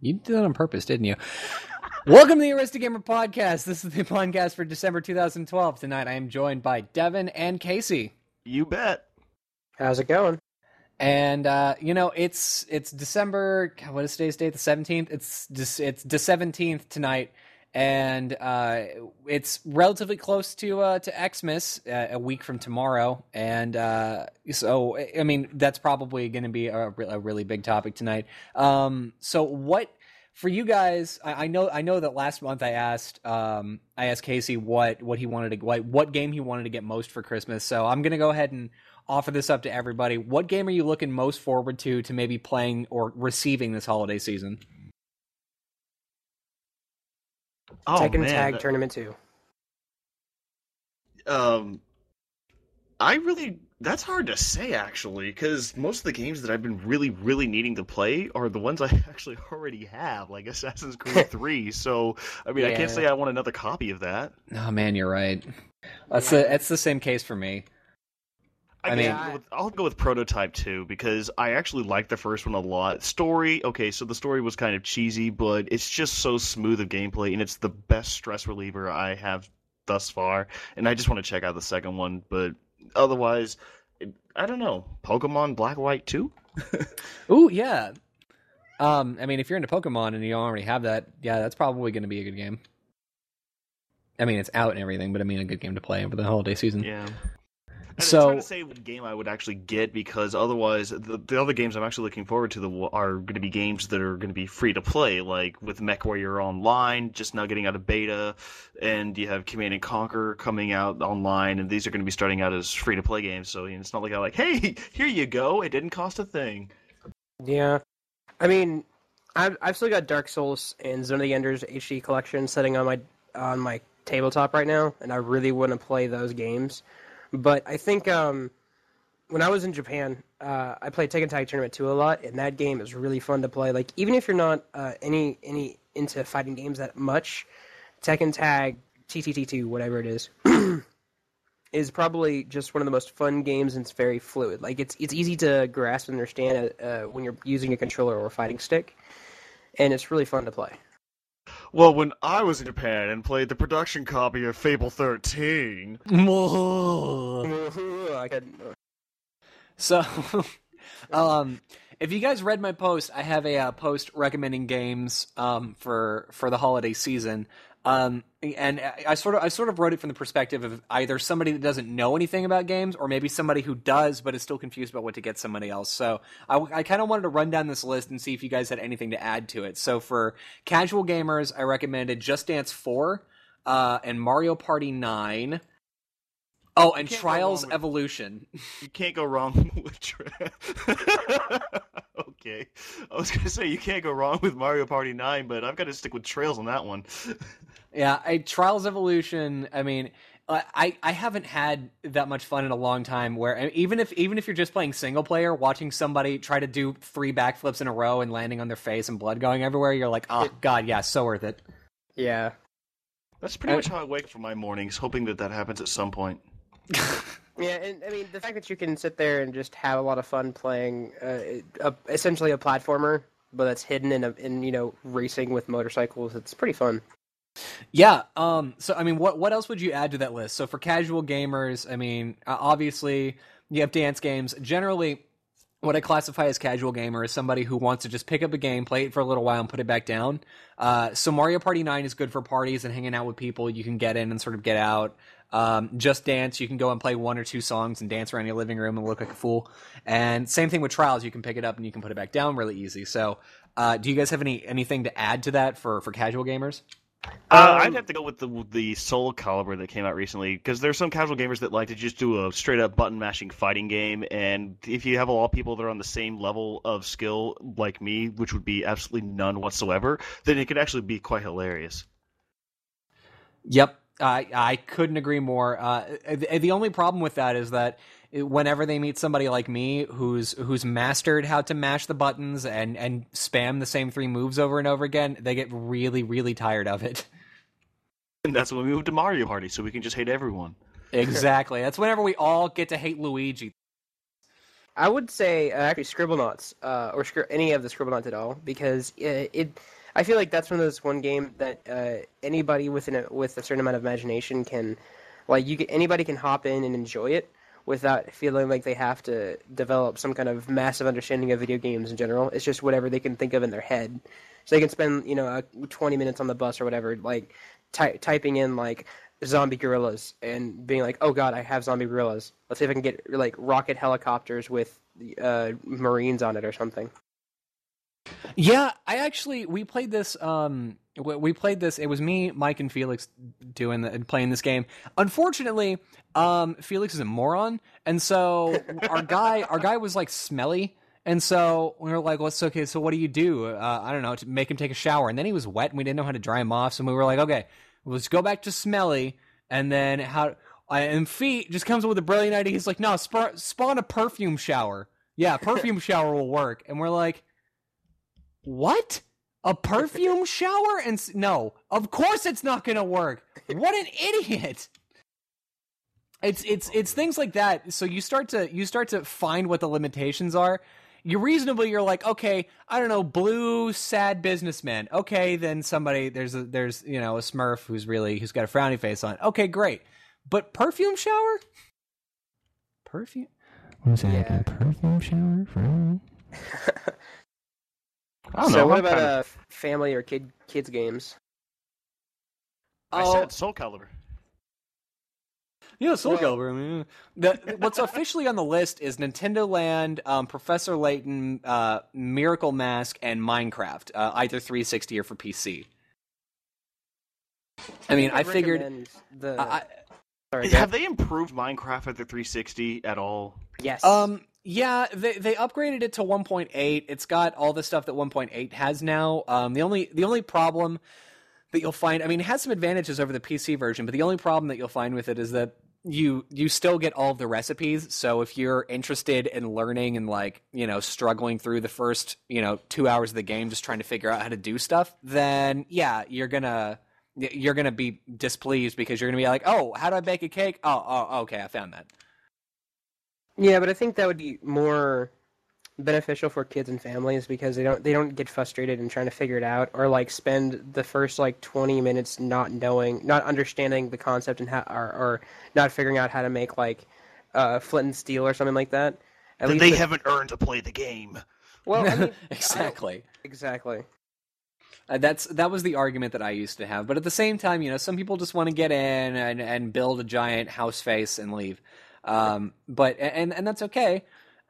You did that on purpose, didn't you? Welcome to the Arista Gamer Podcast. This is the podcast for December 2012. Tonight I am joined by Devin and Casey. You bet. How's it going? And uh, you know, it's it's December what is today's date? The 17th? It's just it's the 17th tonight and uh, it's relatively close to uh, to Xmas uh, a week from tomorrow, and uh, so I mean that's probably going to be a, a, really big topic tonight. Um, so what for you guys? I, I, know I know that last month I asked um, I asked Casey what what he wanted to what, what game he wanted to get most for Christmas. So I'm going to go ahead and offer this up to everybody. What game are you looking most forward to to maybe playing or receiving this holiday season? Oh, Tekken man. Tag Tournament 2. Um, I really that's hard to say actually because most of the games that I've been really really needing to play are the ones I actually already have, like Assassin's Creed Three. So I mean, yeah. I can't say I want another copy of that. Oh man, you're right. That's the that's the same case for me. I, I mean, I'll go, with, I'll go with Prototype 2 because I actually like the first one a lot. Story, okay, so the story was kind of cheesy, but it's just so smooth of gameplay, and it's the best stress reliever I have thus far. And I just want to check out the second one, but otherwise, I don't know. Pokemon Black White 2? Ooh, yeah. Um, I mean, if you're into Pokemon and you already have that, yeah, that's probably going to be a good game. I mean, it's out and everything, but I mean, a good game to play over the holiday season. Yeah. And so, I'm trying to say what game I would actually get because otherwise, the, the other games I'm actually looking forward to the, are going to be games that are going to be free to play, like with MechWarrior Online, just now getting out of beta, and you have Command and Conquer coming out online, and these are going to be starting out as free to play games. So you know, it's not like I like, hey, here you go, it didn't cost a thing. Yeah, I mean, I've I've still got Dark Souls and Zone of the Enders HD collection sitting on my on my tabletop right now, and I really want to play those games. But I think um, when I was in Japan, uh, I played Tekken Tag Tournament 2 a lot, and that game is really fun to play. Like even if you're not uh, any any into fighting games that much, Tekken Tag TTT2, whatever it is, is probably just one of the most fun games, and it's very fluid. Like it's it's easy to grasp and understand uh, when you're using a controller or a fighting stick, and it's really fun to play. Well, when I was in Japan and played the production copy of Fable 13. so, um, if you guys read my post, I have a uh, post recommending games um, for for the holiday season. Um, and I sort of I sort of wrote it from the perspective of either somebody that doesn't know anything about games, or maybe somebody who does but is still confused about what to get somebody else. So I, I kind of wanted to run down this list and see if you guys had anything to add to it. So for casual gamers, I recommended Just Dance Four uh, and Mario Party Nine. Oh, and Trials with, Evolution. You can't go wrong with. Tri- okay, I was gonna say you can't go wrong with Mario Party Nine, but I've got to stick with Trails on that one. Yeah, I, Trials Evolution. I mean, I I haven't had that much fun in a long time. Where even if even if you're just playing single player, watching somebody try to do three backflips in a row and landing on their face and blood going everywhere, you're like, oh god, yeah, so worth it. Yeah, that's pretty much how I wake for my mornings, hoping that that happens at some point. yeah, and I mean the fact that you can sit there and just have a lot of fun playing uh, a, essentially a platformer, but that's hidden in a, in you know racing with motorcycles. It's pretty fun. Yeah. Um. So I mean, what what else would you add to that list? So for casual gamers, I mean, obviously you have dance games. Generally, what I classify as casual gamer is somebody who wants to just pick up a game, play it for a little while, and put it back down. Uh, so Mario Party Nine is good for parties and hanging out with people. You can get in and sort of get out. Um, Just Dance, you can go and play one or two songs and dance around your living room and look like a fool. And same thing with Trials, you can pick it up and you can put it back down really easy. So, uh, do you guys have any anything to add to that for for casual gamers? Uh, um, I'd have to go with the the Soul Calibur that came out recently because there's some casual gamers that like to just do a straight up button mashing fighting game, and if you have a lot of people that are on the same level of skill like me, which would be absolutely none whatsoever, then it could actually be quite hilarious. Yep, I I couldn't agree more. Uh, the only problem with that is that whenever they meet somebody like me who's who's mastered how to mash the buttons and and spam the same three moves over and over again, they get really really tired of it. And that's when we move to Mario Party, so we can just hate everyone. Exactly. that's whenever we all get to hate Luigi. I would say uh, actually Scribblenauts, uh, or Scri- any of the Scribblenauts at all, because it, it, I feel like that's one of those one game that uh, anybody with a with a certain amount of imagination can, like you can, anybody can hop in and enjoy it without feeling like they have to develop some kind of massive understanding of video games in general. It's just whatever they can think of in their head. So they can spend you know uh, 20 minutes on the bus or whatever, like ty- typing in like zombie gorillas and being like, oh god, I have zombie gorillas. Let's see if I can get like rocket helicopters with uh, marines on it or something. Yeah, I actually we played this. Um, we played this. It was me, Mike, and Felix doing the, playing this game. Unfortunately, um, Felix is a moron, and so our guy, our guy was like smelly. And so we were like, "What's okay? So what do you do? Uh, I don't know to make him take a shower." And then he was wet, and we didn't know how to dry him off. So we were like, "Okay, let's go back to smelly." And then how? And Fee just comes up with a brilliant idea. He's like, "No, sp- spawn a perfume shower. Yeah, perfume shower will work." And we're like, "What? A perfume shower?" And s- no, of course it's not going to work. What an idiot! It's it's it's things like that. So you start to you start to find what the limitations are. You reasonably you're like, okay, I don't know, blue sad businessman. Okay, then somebody there's a there's you know a Smurf who's really who's got a frowny face on. Okay, great. But perfume shower? Perfume? what Was that Yeah. a perfume shower for I don't so know. what I'm about kinda- uh, family or kid kids games? I Oh, said Soul Calibur. Yeah, Soul Well- Calibur. I mean, the, what's officially on the list is Nintendo Land, um, Professor Layton, uh, Miracle Mask, and Minecraft, uh, either 360 or for PC. I mean, I, figured. the. I, sorry, Have they improved Minecraft at the 360 at all? yes. um, yeah, they they upgraded it to 1.8. It's got all the stuff that 1.8 has now. Um, the only the only problem that you'll find, I mean, it has some advantages over the PC version, but the only problem that you'll find with it is that you you still get all of the recipes. So if you're interested in learning and like you know struggling through the first you know two hours of the game just trying to figure out how to do stuff, then yeah, you're gonna you're gonna be displeased because you're gonna be like, oh, how do I bake a cake? Oh, oh, okay, I found that. Yeah, but I think that would be more beneficial for kids and families because they don't they don't get frustrated and trying to figure it out or like spend the first like 20 minutes not knowing not understanding the concept and how or, or not figuring out how to make like uh, flint and steel or something like that. At Then least they the- haven't earned to play the game. well, I mean, exactly. exactly. Uh, that's that was the argument that I used to have. But at the same time, you know, some people just want to get in and, and build a giant house face and leave. Um, but and and that's okay.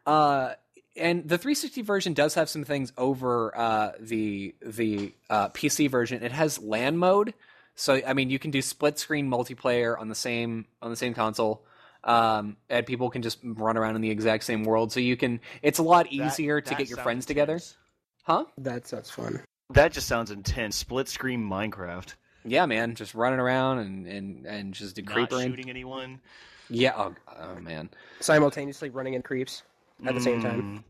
Uh, and the 360 version does have some things over uh, the the uh, PC version. It has LAN mode, so I mean, you can do split screen multiplayer on the same on the same console. Um, and people can just run around in the exact same world. So you can. It's a lot That- easier to that get your sounds friends together, huh? That sounds fun. That just sounds intense. Split screen Minecraft. Yeah, man, just running around and and and just Not creepering. shooting anyone. Yeah. Oh, oh man. Simultaneously running in creeps at the same time. Mm.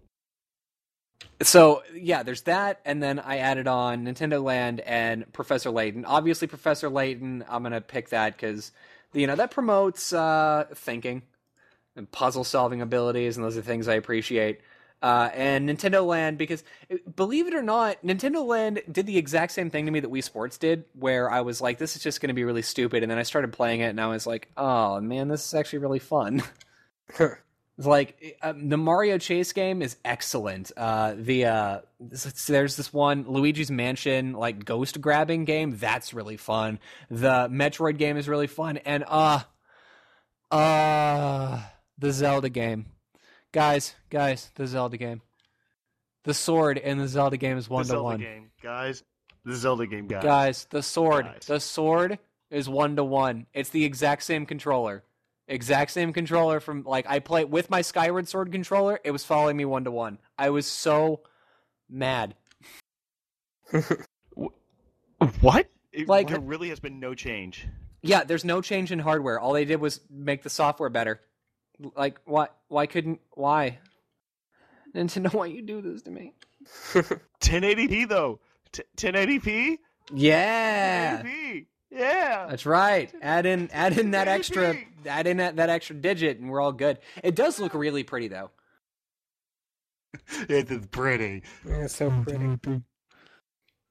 So yeah, there's that, and then I added on Nintendo Land and Professor Layton. Obviously, Professor Layton, I'm gonna pick that because you know that promotes uh, thinking and puzzle solving abilities, and those are things I appreciate. Uh, and Nintendo Land because believe it or not, Nintendo Land did the exact same thing to me that Wii Sports did, where I was like, "This is just going to be really stupid," and then I started playing it, and I was like, "Oh man, this is actually really fun." Like um, the Mario Chase game is excellent. Uh, the uh, there's this one Luigi's Mansion like ghost grabbing game that's really fun. The Metroid game is really fun, and uh, uh, the Zelda game, guys, guys, the Zelda game, the sword in the Zelda game is one to one. game, guys. The Zelda game, guys. Guys, the sword, Guys. the sword is one to one. It's the exact same controller. Exact same controller from like I play with my Skyward Sword controller. It was following me one to one. I was so mad. What? It, Like- there really has been no change. Yeah, there's no change in hardware. All they did was make the software better. Like why? Why couldn't? Why? Nintendo, why you do this to me? 1080p though. T- 1080p. Yeah, 1080p. Yeah. that's right. Add in, add in that Maybe. extra, add in that, that extra digit, and we're all good. It does look really pretty though. it's pretty. Yeah, it's so pretty.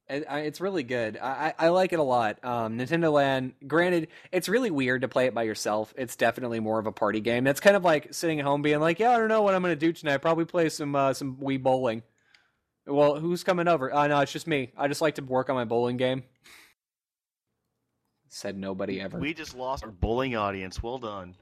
It, I, it's really good. I, I I like it a lot. Um, Nintendo Land. Granted, it's really weird to play it by yourself. It's definitely more of a party game. It's kind of like sitting at home being like, "Yeah, I don't know what I'm going to do tonight. Probably play some uh, some Wii bowling." Well, who's coming over? Uh, no, it's just me. I just like to work on my bowling game. Said nobody ever. We just lost our bowling audience. Well done.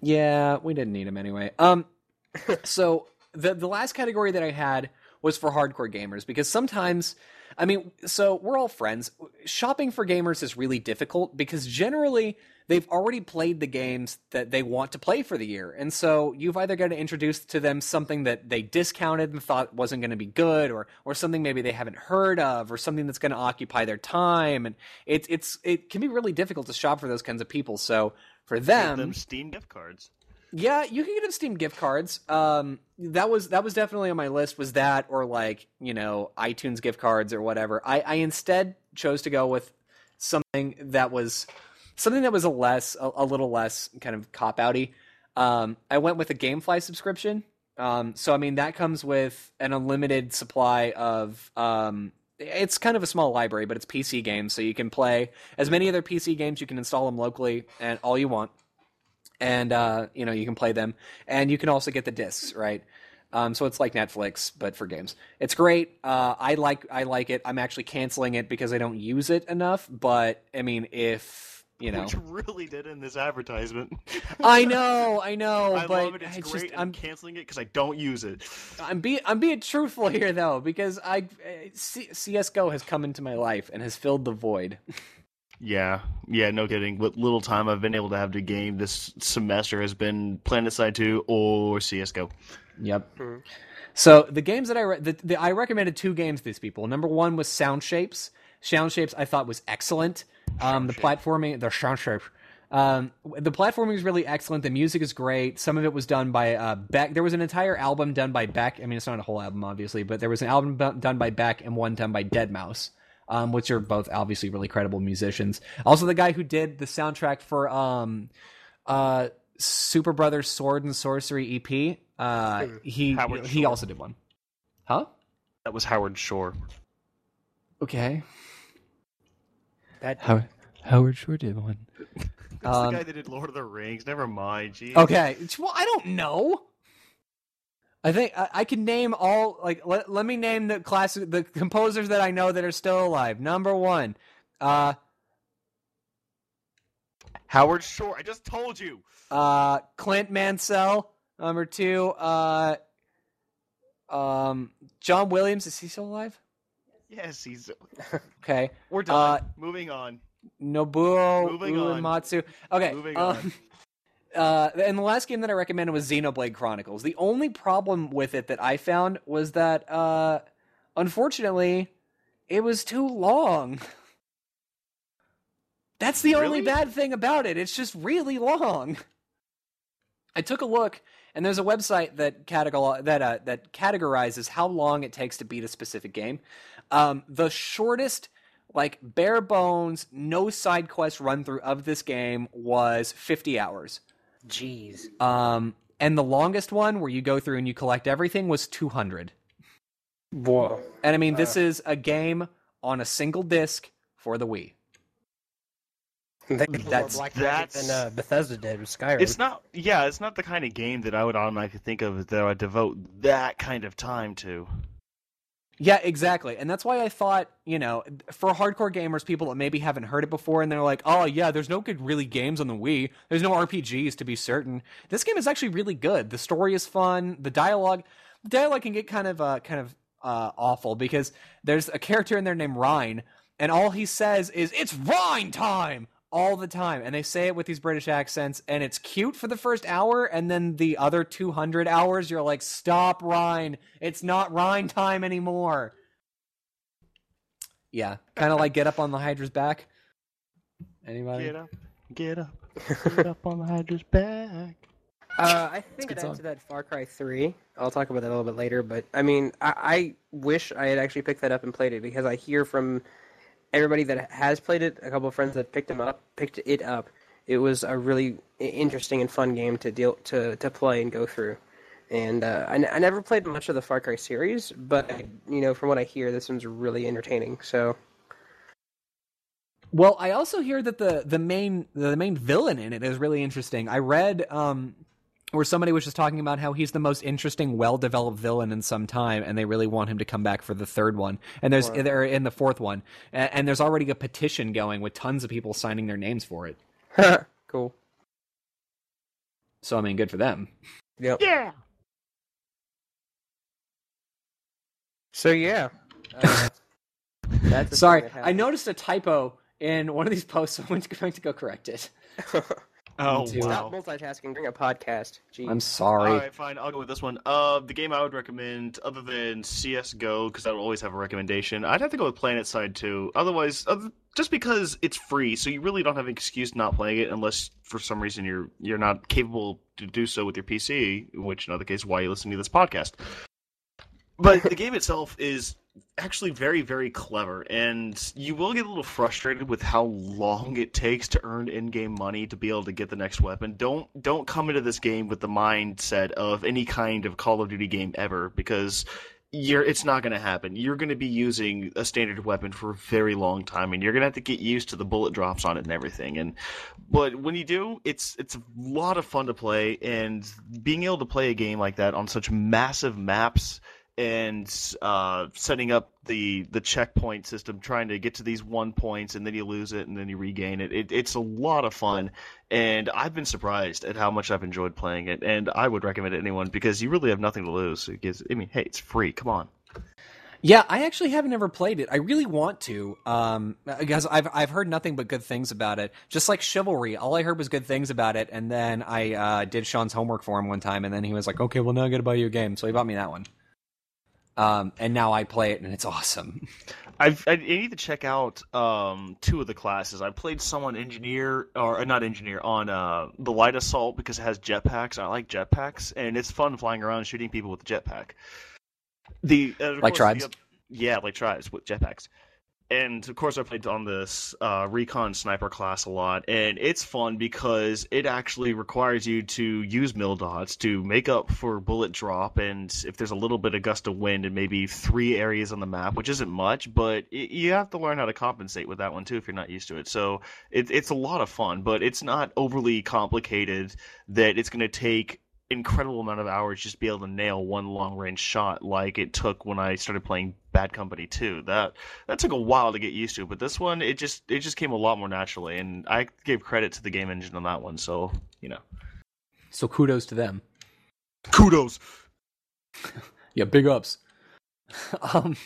Yeah, we didn't need him anyway. Um, so the the last category that I had was for hardcore gamers because sometimes, I mean, so we're all friends. Shopping for gamers is really difficult because generally they've already played the games that they want to play for the year, and so you've either got to introduce to them something that they discounted and thought wasn't going to be good, or or something maybe they haven't heard of, or something that's going to occupy their time, and it's it's it can be really difficult to shop for those kinds of people. So for them, them Steam gift cards. Yeah, you can get Steam gift cards. Um, that was that was definitely on my list. Was that or like you know iTunes gift cards or whatever? I, I instead chose to go with something that was something that was a less a, a little less kind of cop outy. Um, I went with a GameFly subscription. Um, so I mean that comes with an unlimited supply of um, it's kind of a small library, but it's PC games, so you can play as many other PC games. You can install them locally and all you want and uh, you know you can play them, and you can also get the discs, right? Um, so it's like Netflix, but for games. It's great. Uh, I like I like it. I'm actually canceling it because I don't use it enough. But I mean, if you know, Which really did in this advertisement. I know, I know, I but love it. It's, it's great. just I'm canceling it because I don't use it. I'm being I'm being truthful here though because I uh, CS:GO has come into my life and has filled the void. Yeah, yeah, no kidding. What little time I've been able to have to game this semester has been PlanetSide 2 or CS:GO. Yep. Mhm. So the games that I re- the, the, I recommended two games to these people. Number one was Sound Shapes. Sound Shapes I thought was excellent. Um, the platforming, the Sound Shapes. Um, the platforming is really excellent. The music is great. Some of it was done by uh, Beck. There was an entire album done by Beck. I mean, it's not a whole album, obviously, but there was an album bu- done by Beck and one done by Deadmau5, um, which are both obviously really credible musicians. Also, the guy who did the soundtrack for um, uh, Superbrothers Sword and Sworcery EP, uh, he Howard he Shore. also did one. Huh? That was Howard Shore. Okay. That How, Howard Shore did one. That's Um, the guy that did Lord of the Rings. Never mind. Jeez. Okay. Well, I don't know. I think I, I can name all like let, let me name the classic the composers that I know that are still alive. Number one, uh, Howard Shore. I just told you. uh, Clint Mansell. Number two, uh, um, John Williams. Is he still alive? Yes, he's. Okay. We're done. Uh, Moving on. Nobuo Moving on. Uematsu. Okay. Moving um, on. Uh, and the last game that I recommended was Xenoblade Chronicles. The only problem with it that I found was that, uh, unfortunately, it was too long. That's the only bad thing about it. It's just really long. I took a look, and there's a website that categor- that uh, that categorizes how long it takes to beat a specific game. Um, the shortest, like bare bones, no side quest run through of this game was 50 hours. Jeez. Um, and the longest one, where you go through and you collect everything, was 200. Whoa. And I mean, this is a game on a single disc for the Wii. They did more That's- Black Magic that's- than uh, Bethesda did with Skyrim. It's not. Yeah, it's not the kind of game that I would automatically think of that I would devote that kind of time to. Yeah, exactly. And that's why I thought, you know, for hardcore gamers, people that maybe haven't heard it before, and they're like, oh, yeah, there's no good really games on the Wii. There's no RPGs to be certain. This game is actually really good. The story is fun. The dialogue, the dialogue can get kind of, uh, kind of uh, awful because there's a character in there named Reyn, and all he says is, it's Reyn time! All the time. And they say it with these British accents, and it's cute for the first hour, and then the other 200 hours, you're like, stop, Reyn. It's not Reyn time anymore. Yeah, kind of like get up on the Hydra's back. Anybody? Get up, get up, get up on the Hydra's back. Uh, I think good to to that Far Cry 3, I'll talk about that a little bit later, but I mean, I, I wish I had actually picked that up and played it because I hear from everybody that has played it, a couple of friends that picked them up, picked it up. It was a really interesting and fun game to deal to to play and go through. and uh, I, n- I never played much of the Far Cry series, but you know, from what I hear, this one's really entertaining. So Well, I also hear that the the main the main villain in it is really interesting. I read um where somebody was just talking about how he's the most interesting, well developed villain in some time, and they really want him to come back for the third one. And there's Wow. they're in the fourth one, and, and there's already a petition going with tons of people signing their names for it. cool. So I mean, good for them. Yep. Yeah. So yeah. Uh, that's Sorry, I noticed a typo in one of these posts. So I'm going to go correct it. Oh Dude. wow. Stop multitasking during a podcast. Jeez. I'm sorry. All right, fine. I'll go with this one. Uh, the game I would recommend, other than CS:GO, because I would always have a recommendation, I'd have to go with PlanetSide 2. Otherwise, other, just because it's free, so you really don't have an excuse not playing it, unless for some reason you're you're not capable to do so with your PC, which in other case, why you listen to this podcast. But the game itself is actually very, very clever, and you will get a little frustrated with how long it takes to earn in-game money to be able to get the next weapon. Don't don't come into this game with the mindset of any kind of Call of Duty game ever, because you're it's not going to happen. You're going to be using a standard weapon for a very long time, and you're going to have to get used to the bullet drops on it and everything. And but when you do, it's it's a lot of fun to play, and being able to play a game like that on such massive maps and uh, setting up the the checkpoint system, trying to get to these one points, and then you lose it, and then you regain it. it. It's a lot of fun, and I've been surprised at how much I've enjoyed playing it. And I would recommend it to anyone because you really have nothing to lose. It gives, I mean, hey, it's free. Come on. Yeah, I actually haven't ever played it. I really want to, um, because I've I've heard nothing but good things about it. Just like Chivalry, all I heard was good things about it, and then I uh, did Sean's homework for him one time, and then he was like, "Okay, well now I got to buy you a game," so he bought me that one. Um, and now I play it, and it's awesome. I've, I need to check out um, two of the classes. I played someone engineer or not engineer on uh, the light assault because it has jetpacks. I like jetpacks, and it's fun flying around shooting people with the jetpack. The uh, Like course, tribes? the yeah, like tribes with jetpacks. And of course, I played on this uh, recon sniper class a lot, and it's fun because it actually requires you to use mil dots to make up for bullet drop, and if there's a little bit of gust of wind in maybe three areas on the map, which isn't much, but it, you have to learn how to compensate with that one too if you're not used to it. So it, it's a lot of fun, but it's not overly complicated that it's going to take incredible amount of hours just to be able to nail one long range shot like it took when I started playing Bad Company 2. That that took a while to get used to, but this one it just it just came a lot more naturally and I gave credit to the game engine on that one, so, you know. So kudos to them. Kudos. Yeah, big ups. um,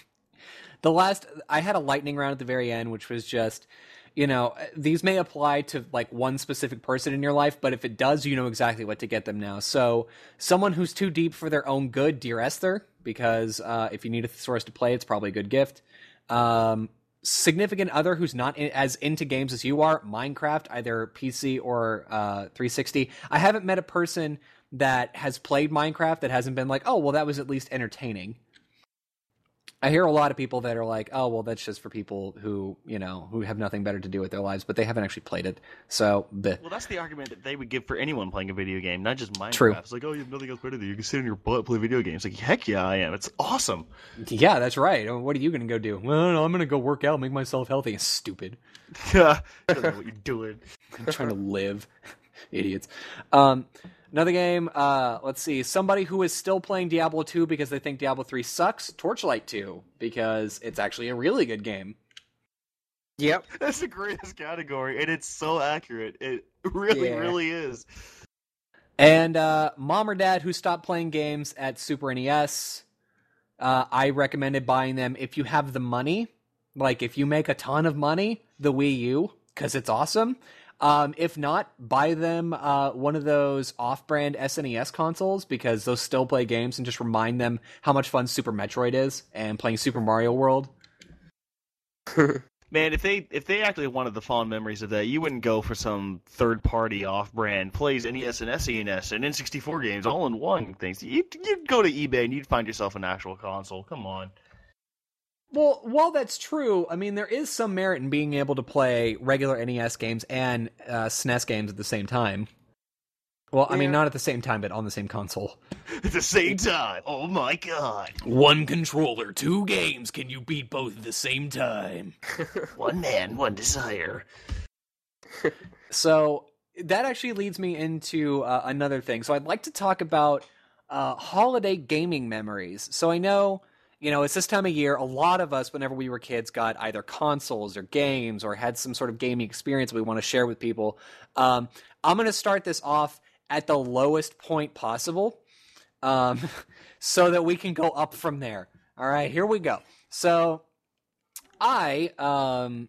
the last I had a lightning round at the very end, which was just, you know, these may apply to like one specific person in your life, but if it does, you know exactly what to get them now. So, someone who's too deep for their own good, dear Esther, because uh, if you need a thesaurus to play, it's probably a good gift. Um, significant other who's not in, as into games as you are, Minecraft, either PC or uh, 360. I haven't met a person that has played Minecraft that hasn't been like, oh, well, that was at least entertaining. I hear a lot of people that are like, oh, well, that's just for people who, you know, who have nothing better to do with their lives, but they haven't actually played it. So, bleh. Well, that's the argument that they would give for anyone playing a video game, not just Minecraft. True. It's like, oh, you have nothing else better to do. You can sit in your butt play video games. Like, heck yeah, I am. It's awesome. yeah, that's right. What are you going to go do? Well, no, I'm going to go work out, make myself healthy. Stupid. Yeah, know what you're doing. I'm trying to live. Idiots. Um, another game, uh, let's see. Somebody who is still playing Diablo 2 because they think Diablo 3 sucks, Torchlight 2, because it's actually a really good game. Yep. That's the greatest category, and it's so accurate. It really, Yeah. really is. And uh, mom or dad who stopped playing games at Super NES, uh, I recommended buying them if you have the money. Like if you make a ton of money, the Wii U, because it's awesome. Um, if not, buy them uh, one of those off-brand SNES consoles because those still play games and just remind them how much fun Super Metroid is and playing Super Mario World. Man, if they if they actually wanted the fond memories of that, you wouldn't go for some third party off brand plays NES and SNES and N64 games all in one things. You'd, you'd go to eBay and you'd find yourself an actual console. Come on. Well, while that's true, I mean there is some merit in being able to play regular NES games and uh, SNES games at the same time. Well, I mean, not at the same time, but on the same console. At the same time. Oh my god. One controller, two games. Can you beat both at the same time? One man, one desire. So that actually leads me into uh, another thing. So I'd like to talk about uh, holiday gaming memories. So I know, you know, it's this time of year. A lot of us, whenever we were kids, got either consoles or games or had some sort of gaming experience we want to share with people. Um, I'm going to start this off at the lowest point possible, um, so that we can go up from there. All right, here we go. So I um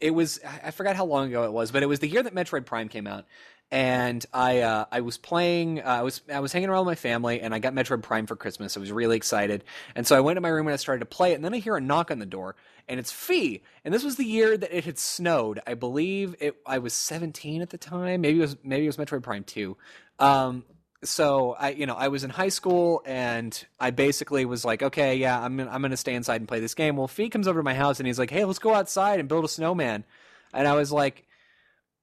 it was I forgot how long ago it was, but it was the year that Metroid Prime came out, and I uh, I was playing uh, I was I was hanging around with my family, and I got Metroid Prime for Christmas. I was really excited, and so I went to my room and I started to play it, and then I hear a knock on the door, and it's Fee, and this was the year that it had snowed. I believe it. I was 17 at the time. Maybe it was maybe it was Metroid Prime 2. Um, so I, you know, I was in high school and I basically was like, okay, yeah, I'm gonna, I'm gonna stay inside and play this game. Well, Fee comes over to my house and he's like, hey, let's go outside and build a snowman. And I was like,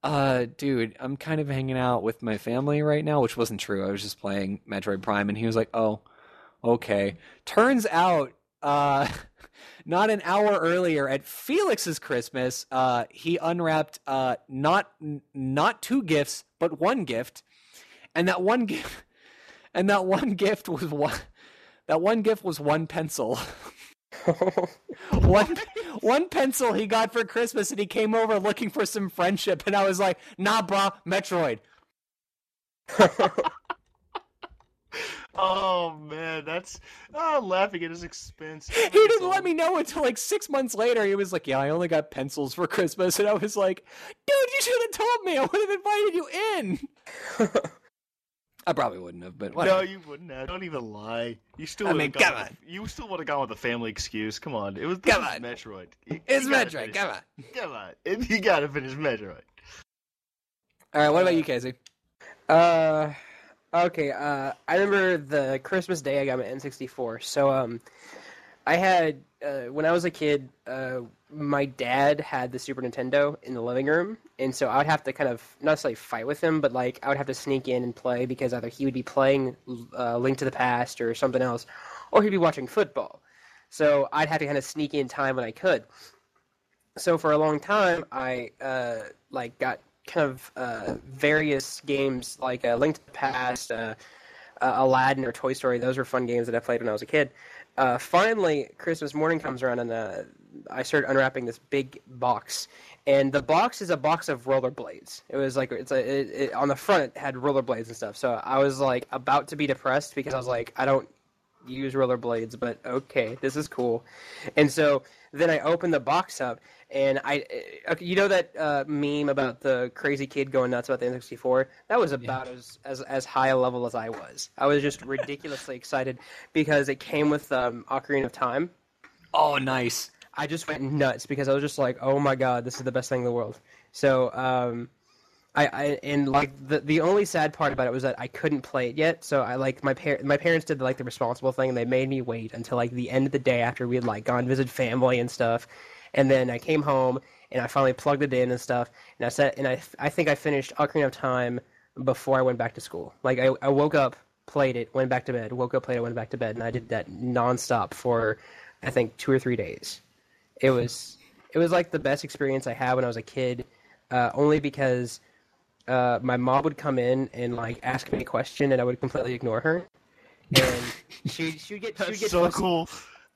uh, dude, I'm kind of hanging out with my family right now, which wasn't true. I was just playing Metroid Prime, and he was like, oh, okay. Turns out, uh, not an hour earlier at Felix's Christmas, uh, he unwrapped uh, not not two gifts, but one gift and that one gift and that one gift was one that one gift was one pencil one one pencil he got for christmas and he came over looking for some friendship and i was like nah brah metroid. Oh man, that's oh, I'm laughing at his expense. he didn't let me know until like six months later. He was like yeah i only got pencils for christmas and i was like dude you should have told me. I would have invited you in i probably wouldn't have but No, you wouldn't have. Don't even lie. You still I would mean, have gone come with- You still would have gone with the family excuse. Come on, it was Come on. Metroid. You- it's you metroid come on Come on, you gotta finish Metroid. all right what about you casey Uh, okay. Uh, I remember the Christmas day I got my N64. So um, I had uh, when I was a kid, uh, my dad had the Super Nintendo in the living room, and so I would have to kind of not necessarily fight with him, but like I would have to sneak in and play because either he would be playing uh, Link to the Past or something else, or he'd be watching football. So I'd have to kind of sneak in time when I could. So for a long time, I uh, like got kind of uh, various games like uh, Link to the Past, Aladdin, or Toy Story. Those were fun games that I played when I was a kid. Uh, finally, Christmas morning comes around, and uh, I started unwrapping this big box. And the box is a box of rollerblades. It was like it's a it, it, on the front it had rollerblades and stuff. So I was like about to be depressed because I was like I don't use rollerblades, but okay, this is cool. And so then I opened the box up, and I, okay, you know that uh, meme about the crazy kid going nuts about the N64. That was about as, as as high a level as I was. I was just ridiculously excited because it came with um, Ocarina of Time. oh nice I just went nuts because I was just like, oh my god, this is the best thing in the world. So, um, I, I and like the the only sad part about it was that I couldn't play it yet. So I like my par- my parents did like the responsible thing and they made me wait until like the end of the day after we had like gone visit family and stuff. And then I came home and I finally plugged it in and stuff. And I said, and I I think I finished Ocarina of Time before I went back to school. Like I, I woke up, played it, went back to bed. Woke up, played it, went back to bed, and I did that nonstop for I think two or three days. It was it was like the best experience I had when I was a kid, uh, only because uh, my mom would come in and like ask me a question and I would completely ignore her, and she she'd get she'd get so frus- cool.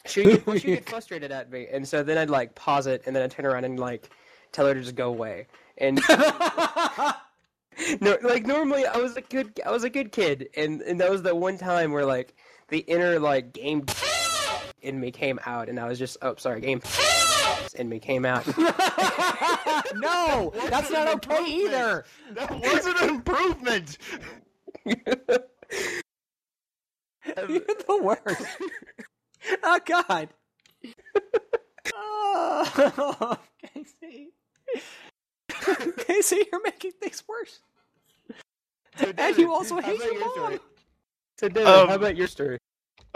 she'd get, she'd get frustrated at me, and so then I'd like pause it and then I'd turn around and like tell her to just go away. And no, like normally I was a good I was a good kid, and and that was the one time where like the inner like game in me came out, and I was just oh sorry game in me came out. No, that's not okay either. That was an improvement. You're the worst. Oh God. Oh, Casey. Casey, you're making things worse. And you also How hate about your your mom. story? So David, Um, how about your story?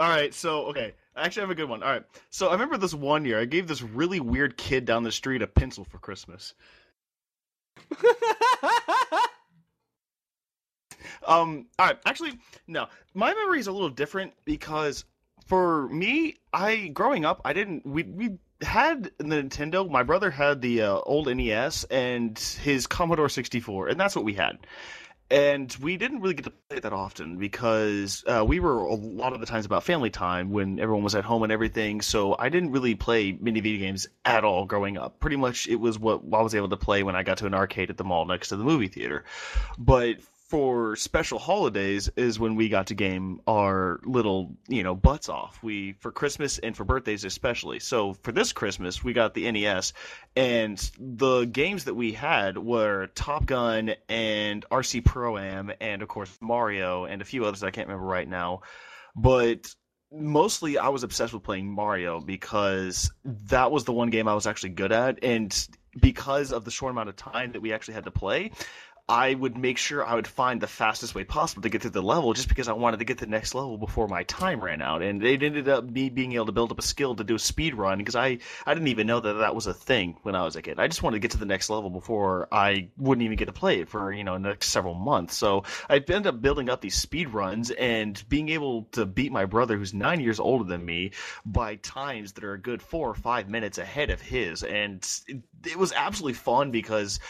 All right, so okay, I actually have a good one. All right, so I remember this one year I gave this really weird kid down the street a pencil for Christmas. Um, all right, actually, no. My memory is a little different because for me, I growing up, I didn't. We we had the Nintendo. My brother had the uh, old NES and his Commodore 64, and that's what we had. And we didn't really get to play it that often because uh, we were a lot of the times about family time when everyone was at home and everything. So I didn't really play mini video games at all growing up. Pretty much it was what I was able to play when I got to an arcade at the mall next to the movie theater. But for special holidays is when we got to game our little you know butts off. We for christmas and for birthdays especially. So for this christmas we got the nes and the games that we had were top gun and rc pro am and of course mario and a few others i can't remember right now. But mostly i was obsessed with playing mario because that was the one game i was actually good at. And because of the short amount of time that we actually had to play I would make sure I would find the fastest way possible to get to the level just because I wanted to get to the next level before my time ran out. And it ended up me being able to build up a skill to do a speed run because I, I didn't even know that that was a thing when I was a kid. I just wanted to get to the next level before I wouldn't even get to play it for, you know, the next several months. So I ended up building up these speed runs and being able to beat my brother who's nine years older than me by times that are a good four or five minutes ahead of his. And it, it was absolutely fun because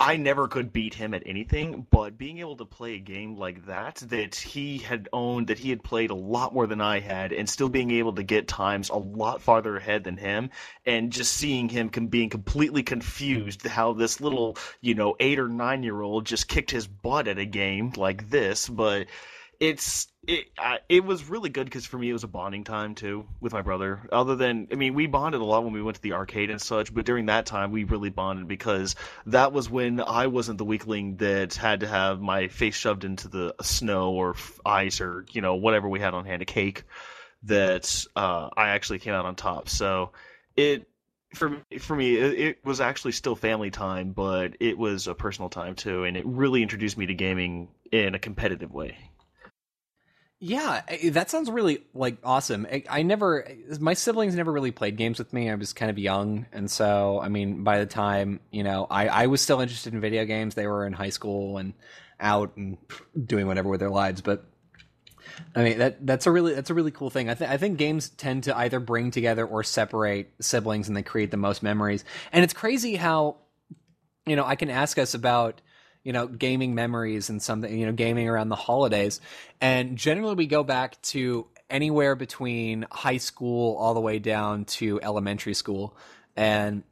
I never could beat him at anything, but being able to play a game like that, that he had owned, that he had played a lot more than I had, and still being able to get times a lot farther ahead than him, and just seeing him com- being completely confused how this little, you know, eight or nine year old just kicked his butt at a game like this, but it's it uh, it was really good because for me it was a bonding time too with my brother. Other than I mean we bonded a lot when we went to the arcade and such, but during that time we really bonded because that was when I wasn't the weakling that had to have my face shoved into the snow or ice or you know whatever we had on hand, a cake. That uh, I actually came out on top. So it for for me it was actually still family time, but it was a personal time too, and it really introduced me to gaming in a competitive way. Yeah, eh, eh, that sounds really like awesome. I, I, never, my siblings never really played games with me. I was kind of young, and so I mean, by the time you know, I, I was still interested in video games. They were in high school and out and doing whatever with their lives. But I mean, that that's a really that's a really cool thing. I think I think games tend to either bring together or separate siblings, and they create the most memories. And it's crazy how you know I can ask us about you know, gaming memories and something, you know, gaming around the holidays. And generally we go back to anywhere between high school all the way down to elementary school. And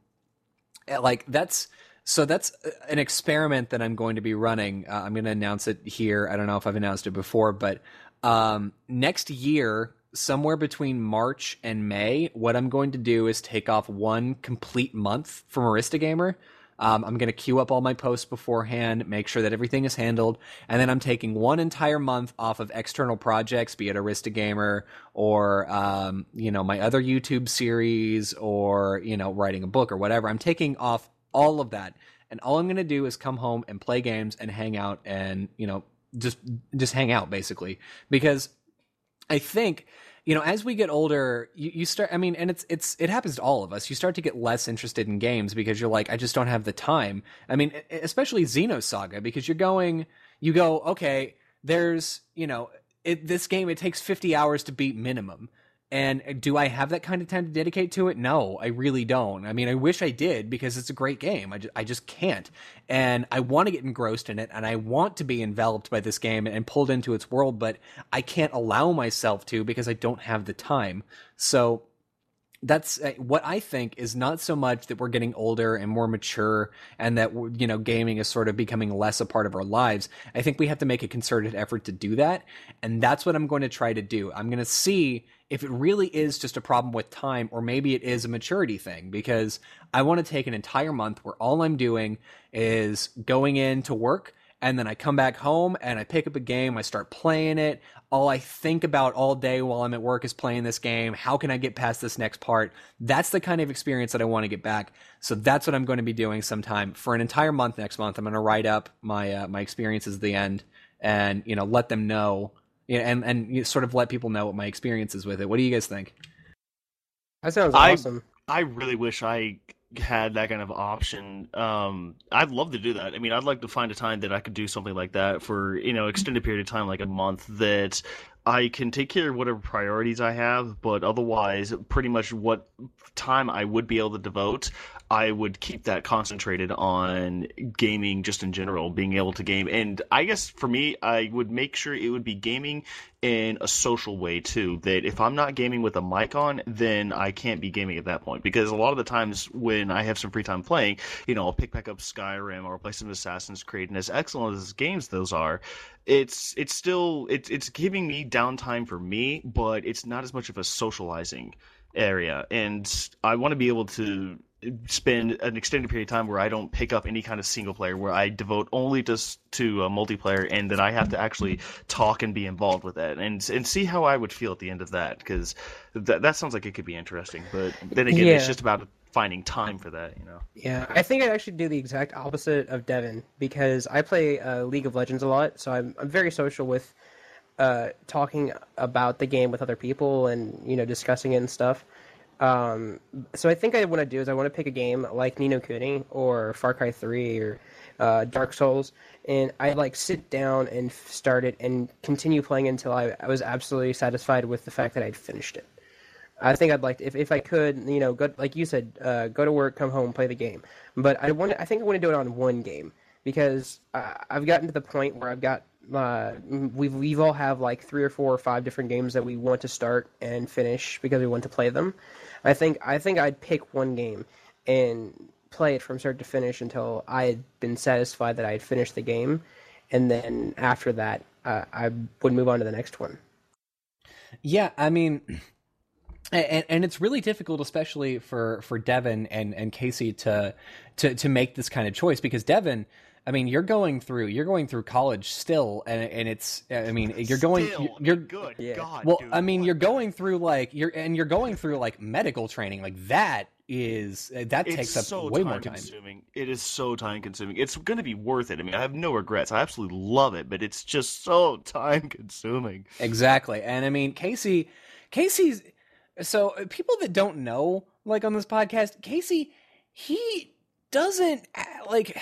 eh, like that's so that's uh, an experiment that I'm going to be running. Uh, I'm going to announce it here. I don't know if I've announced it before, but um, next year, somewhere between March and May, what I'm going to do is take off one complete month from Arista Gamer um, I'm going to queue up all my posts beforehand, make sure that everything is handled, and then I'm taking one entire month off of external projects, be it Arista Gamer or um, you know my other YouTube series or you know writing a book or whatever. I'm taking off all of that, and all I'm going to do is come home and play games and hang out and you know just just hang out basically because I think you know, as we get older, you, you start. I mean, and it's it's it happens to all of us. You start to get less interested in games because you're like, I just don't have the time. I mean, especially Xenosaga because you're going, you go, okay, there's you know, it, this game it takes 50 hours to beat minimum and do I have that kind of time to dedicate to it? No, I really don't. I mean, I wish I did because it's a great game. I just, I just can't. And I want to get engrossed in it and I want to be enveloped by this game and pulled into its world, but I can't allow myself to because I don't have the time. So that's uh, what I think is not so much that we're getting older and more mature and that you know gaming is sort of becoming less a part of our lives. I think we have to make a concerted effort to do that, and that's what I'm going to try to do. I'm going to see if it really is just a problem with time or maybe it is a maturity thing because I want to take an entire month where all I'm doing is going in to work and then I come back home and I pick up a game, I start playing it. All I think about all day while I'm at work is playing this game. How can I get past this next part? That's the kind of experience that I want to get back. So that's what I'm going to be doing sometime for an entire month next month. I'm going to write up my uh, my experiences at the end and you know let them know you know, and and sort of let people know what my experience is with it. What do you guys think? That sounds awesome. I, I really wish I had that kind of option, um, I'd love to do that. I mean, I'd like to find a time that I could do something like that for you know extended period of time, like a month, that I can take care of whatever priorities I have, but otherwise, pretty much what time I would be able to devote, I would keep that concentrated on gaming just in general, being able to game. And I guess for me, I would make sure it would be gaming in a social way too. That if I'm not gaming with a mic on, then I can't be gaming at that point. Because a lot of the times when I have some free time playing, you know, I'll pick back up Skyrim or play some Assassin's Creed, and as excellent as games those are, it's it's still it's it's giving me downtime for me, but it's not as much of a socializing area, and I want to be able to spend an extended period of time where I don't pick up any kind of single player, where I devote only just to a multiplayer, and that I have to actually talk and be involved with that, and and see how I would feel at the end of that, because that that sounds like it could be interesting. But then again, yeah. it's just about finding time for that, you know. Yeah, I think I'd actually do the exact opposite of Devin because I play uh, League of Legends a lot, so I'm I'm very social with uh, talking about the game with other people and you know discussing it and stuff. Um, so I think I want to do is I want to pick a game like Ni no Kuni or Far Cry Three or uh, Dark Souls, and I like sit down and start it and continue playing until I, I was absolutely satisfied with the fact that I'd finished it. I think I'd like to, if if I could, you know, go like you said, uh, go to work, come home, play the game. But I want I think I want to do it on one game because I've gotten to the point where I've got uh, we've we've all have like three or four or five different games that we want to start and finish because we want to play them. I think I think I'd pick one game and play it from start to finish until I had been satisfied that I had finished the game, and then after that, uh, I would move on to the next one. Yeah, I mean, and, and it's really difficult, especially for for Devin and and Casey to to to make this kind of choice because Devin I mean, you're going through you're going through college still, and and it's I mean you're going still, you're good. Yeah. God, well, dude, I mean you're going through like you're and you're going through like medical training like that is that it's takes up so way time more time. Consuming. It is so time consuming. It's going to be worth it. I mean, I have no regrets. I absolutely love it, but it's just so time consuming. Exactly, and I mean Casey, Casey's so uh, people that don't know like on this podcast, Casey, he doesn't like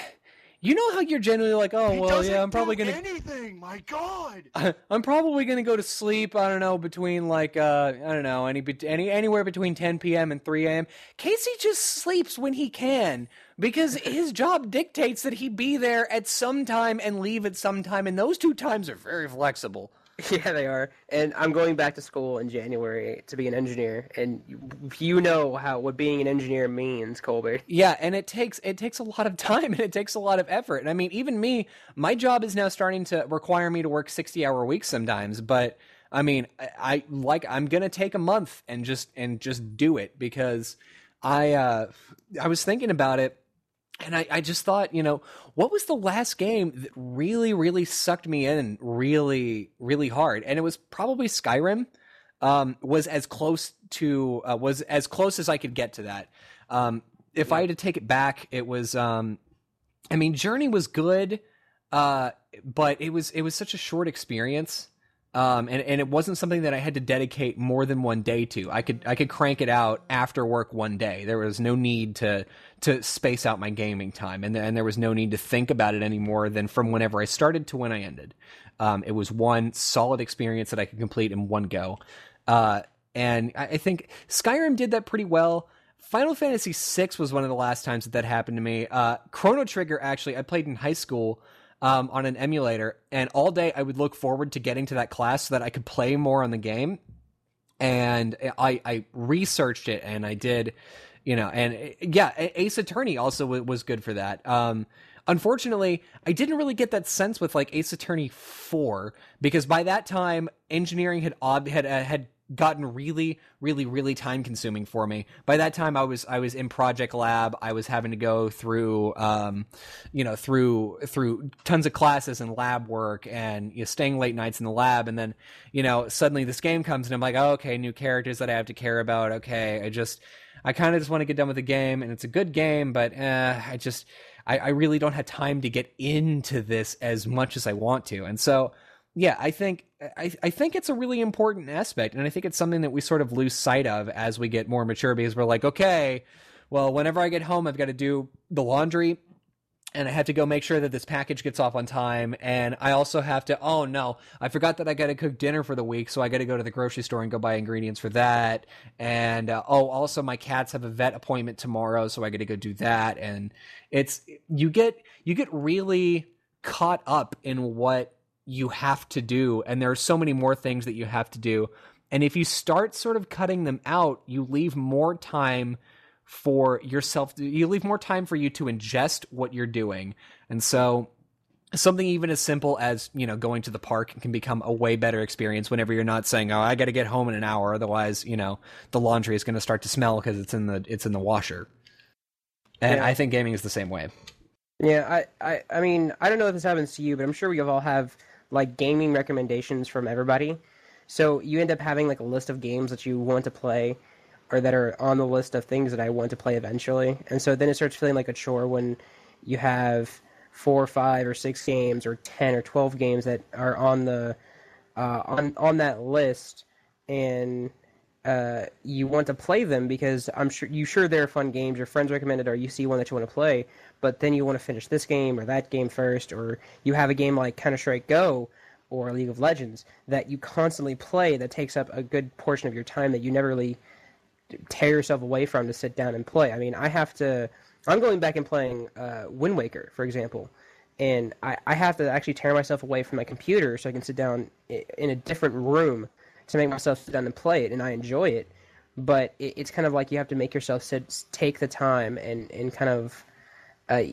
you know how you're generally like, oh He well, yeah, I'm probably gonna, anything. My God. I'm probably gonna go to sleep. I don't know between like, uh, I don't know, any any anywhere between 10 p.m. and 3 a.m. Casey just sleeps when he can because his job dictates that he be there at some time and leave at some time, and those two times are very flexible. Yeah, they are. And I'm going back to school in January to be an engineer, and you, know how what being an engineer means, Colby. Yeah, and it takes it takes a lot of time and it takes a lot of effort. And I mean, even me, my job is now starting to require me to work 60-hour weeks sometimes, but I mean, I, I like I'm going to take a month and just and just do it because I uh I was thinking about it and I, I just thought, you know, what was the last game that really, really sucked me in really, really hard? And it was probably Skyrim. Um, was as close to uh, was as close as I could get to that. Um, if I had to take it back, it was. Um, I mean, Journey was good, uh, but it was it was such a short experience. Um, and, and it wasn't something that I had to dedicate more than one day to. I could I could crank it out after work one day. There was no need to to space out my gaming time, and and there was no need to think about it anymore than from whenever I started to when I ended. Um, it was one solid experience that I could complete in one go, uh, and I, I think Skyrim did that pretty well. Final Fantasy VI was one of the last times that that happened to me. Uh, Chrono Trigger, actually, I played in high school um, on an emulator, and all day I would look forward to getting to that class so that I could play more on the game. And I, I researched it, and I did, you know, and yeah, Ace Attorney also was good for that. Um, unfortunately, I didn't really get that sense with like Ace Attorney Four because by that time, engineering had ob- had uh, had gotten really really really time consuming for me. By that time i was i was in project lab. I was having to go through um you know through through tons of classes and lab work and you know, staying late nights in the lab. And then you know suddenly this game comes and i'm like oh, okay new characters that i have to care about. Okay i just i kind of just want to get done with the game and it's a good game but uh, i just I, I really don't have time to get into this as much as i want to. And so yeah, I think I, I think it's a really important aspect, and I think it's something that we sort of lose sight of as we get more mature because we're like, okay, well, whenever I get home, I've got to do the laundry and I have to go make sure that this package gets off on time. And I also have to, oh no, I forgot that I got to cook dinner for the week. So I got to go to the grocery store and go buy ingredients for that. And, uh, oh, also my cats have a vet appointment tomorrow. So I got to go do that. And it's, you get, you get really caught up in what you have to do. And there are so many more things that you have to do. And if you start sort of cutting them out, you leave more time for yourself you leave more time for you to ingest what you're doing and so something even as simple as you know going to the park can become a way better experience whenever you're not saying oh i got to get home in an hour otherwise you know the laundry is going to start to smell because it's in the it's in the washer and yeah. i think gaming is the same way yeah I, I i mean i don't know if this happens to you but i'm sure we all have like gaming recommendations from everybody so you end up having like a list of games that you want to play or that are on the list of things that I want to play eventually. And so then it starts feeling like a chore when you have four or five or six games or 10 or 12 games that are on the uh, on on that list and uh, you want to play them because I'm sure you sure they're fun games. Your friends recommended, or you see one that you want to play, but then you want to finish this game or that game first, or you have a game like Counter Strike Go or League of Legends that you constantly play that takes up a good portion of your time that you never really tear yourself away from to sit down and play. I mean, I have to. I'm going back and playing uh, Wind Waker, for example, and I, I have to actually tear myself away from my computer so I can sit down in a different room to make myself sit down and play it, and I enjoy it. But it, it's kind of like you have to make yourself sit, take the time and and kind of uh,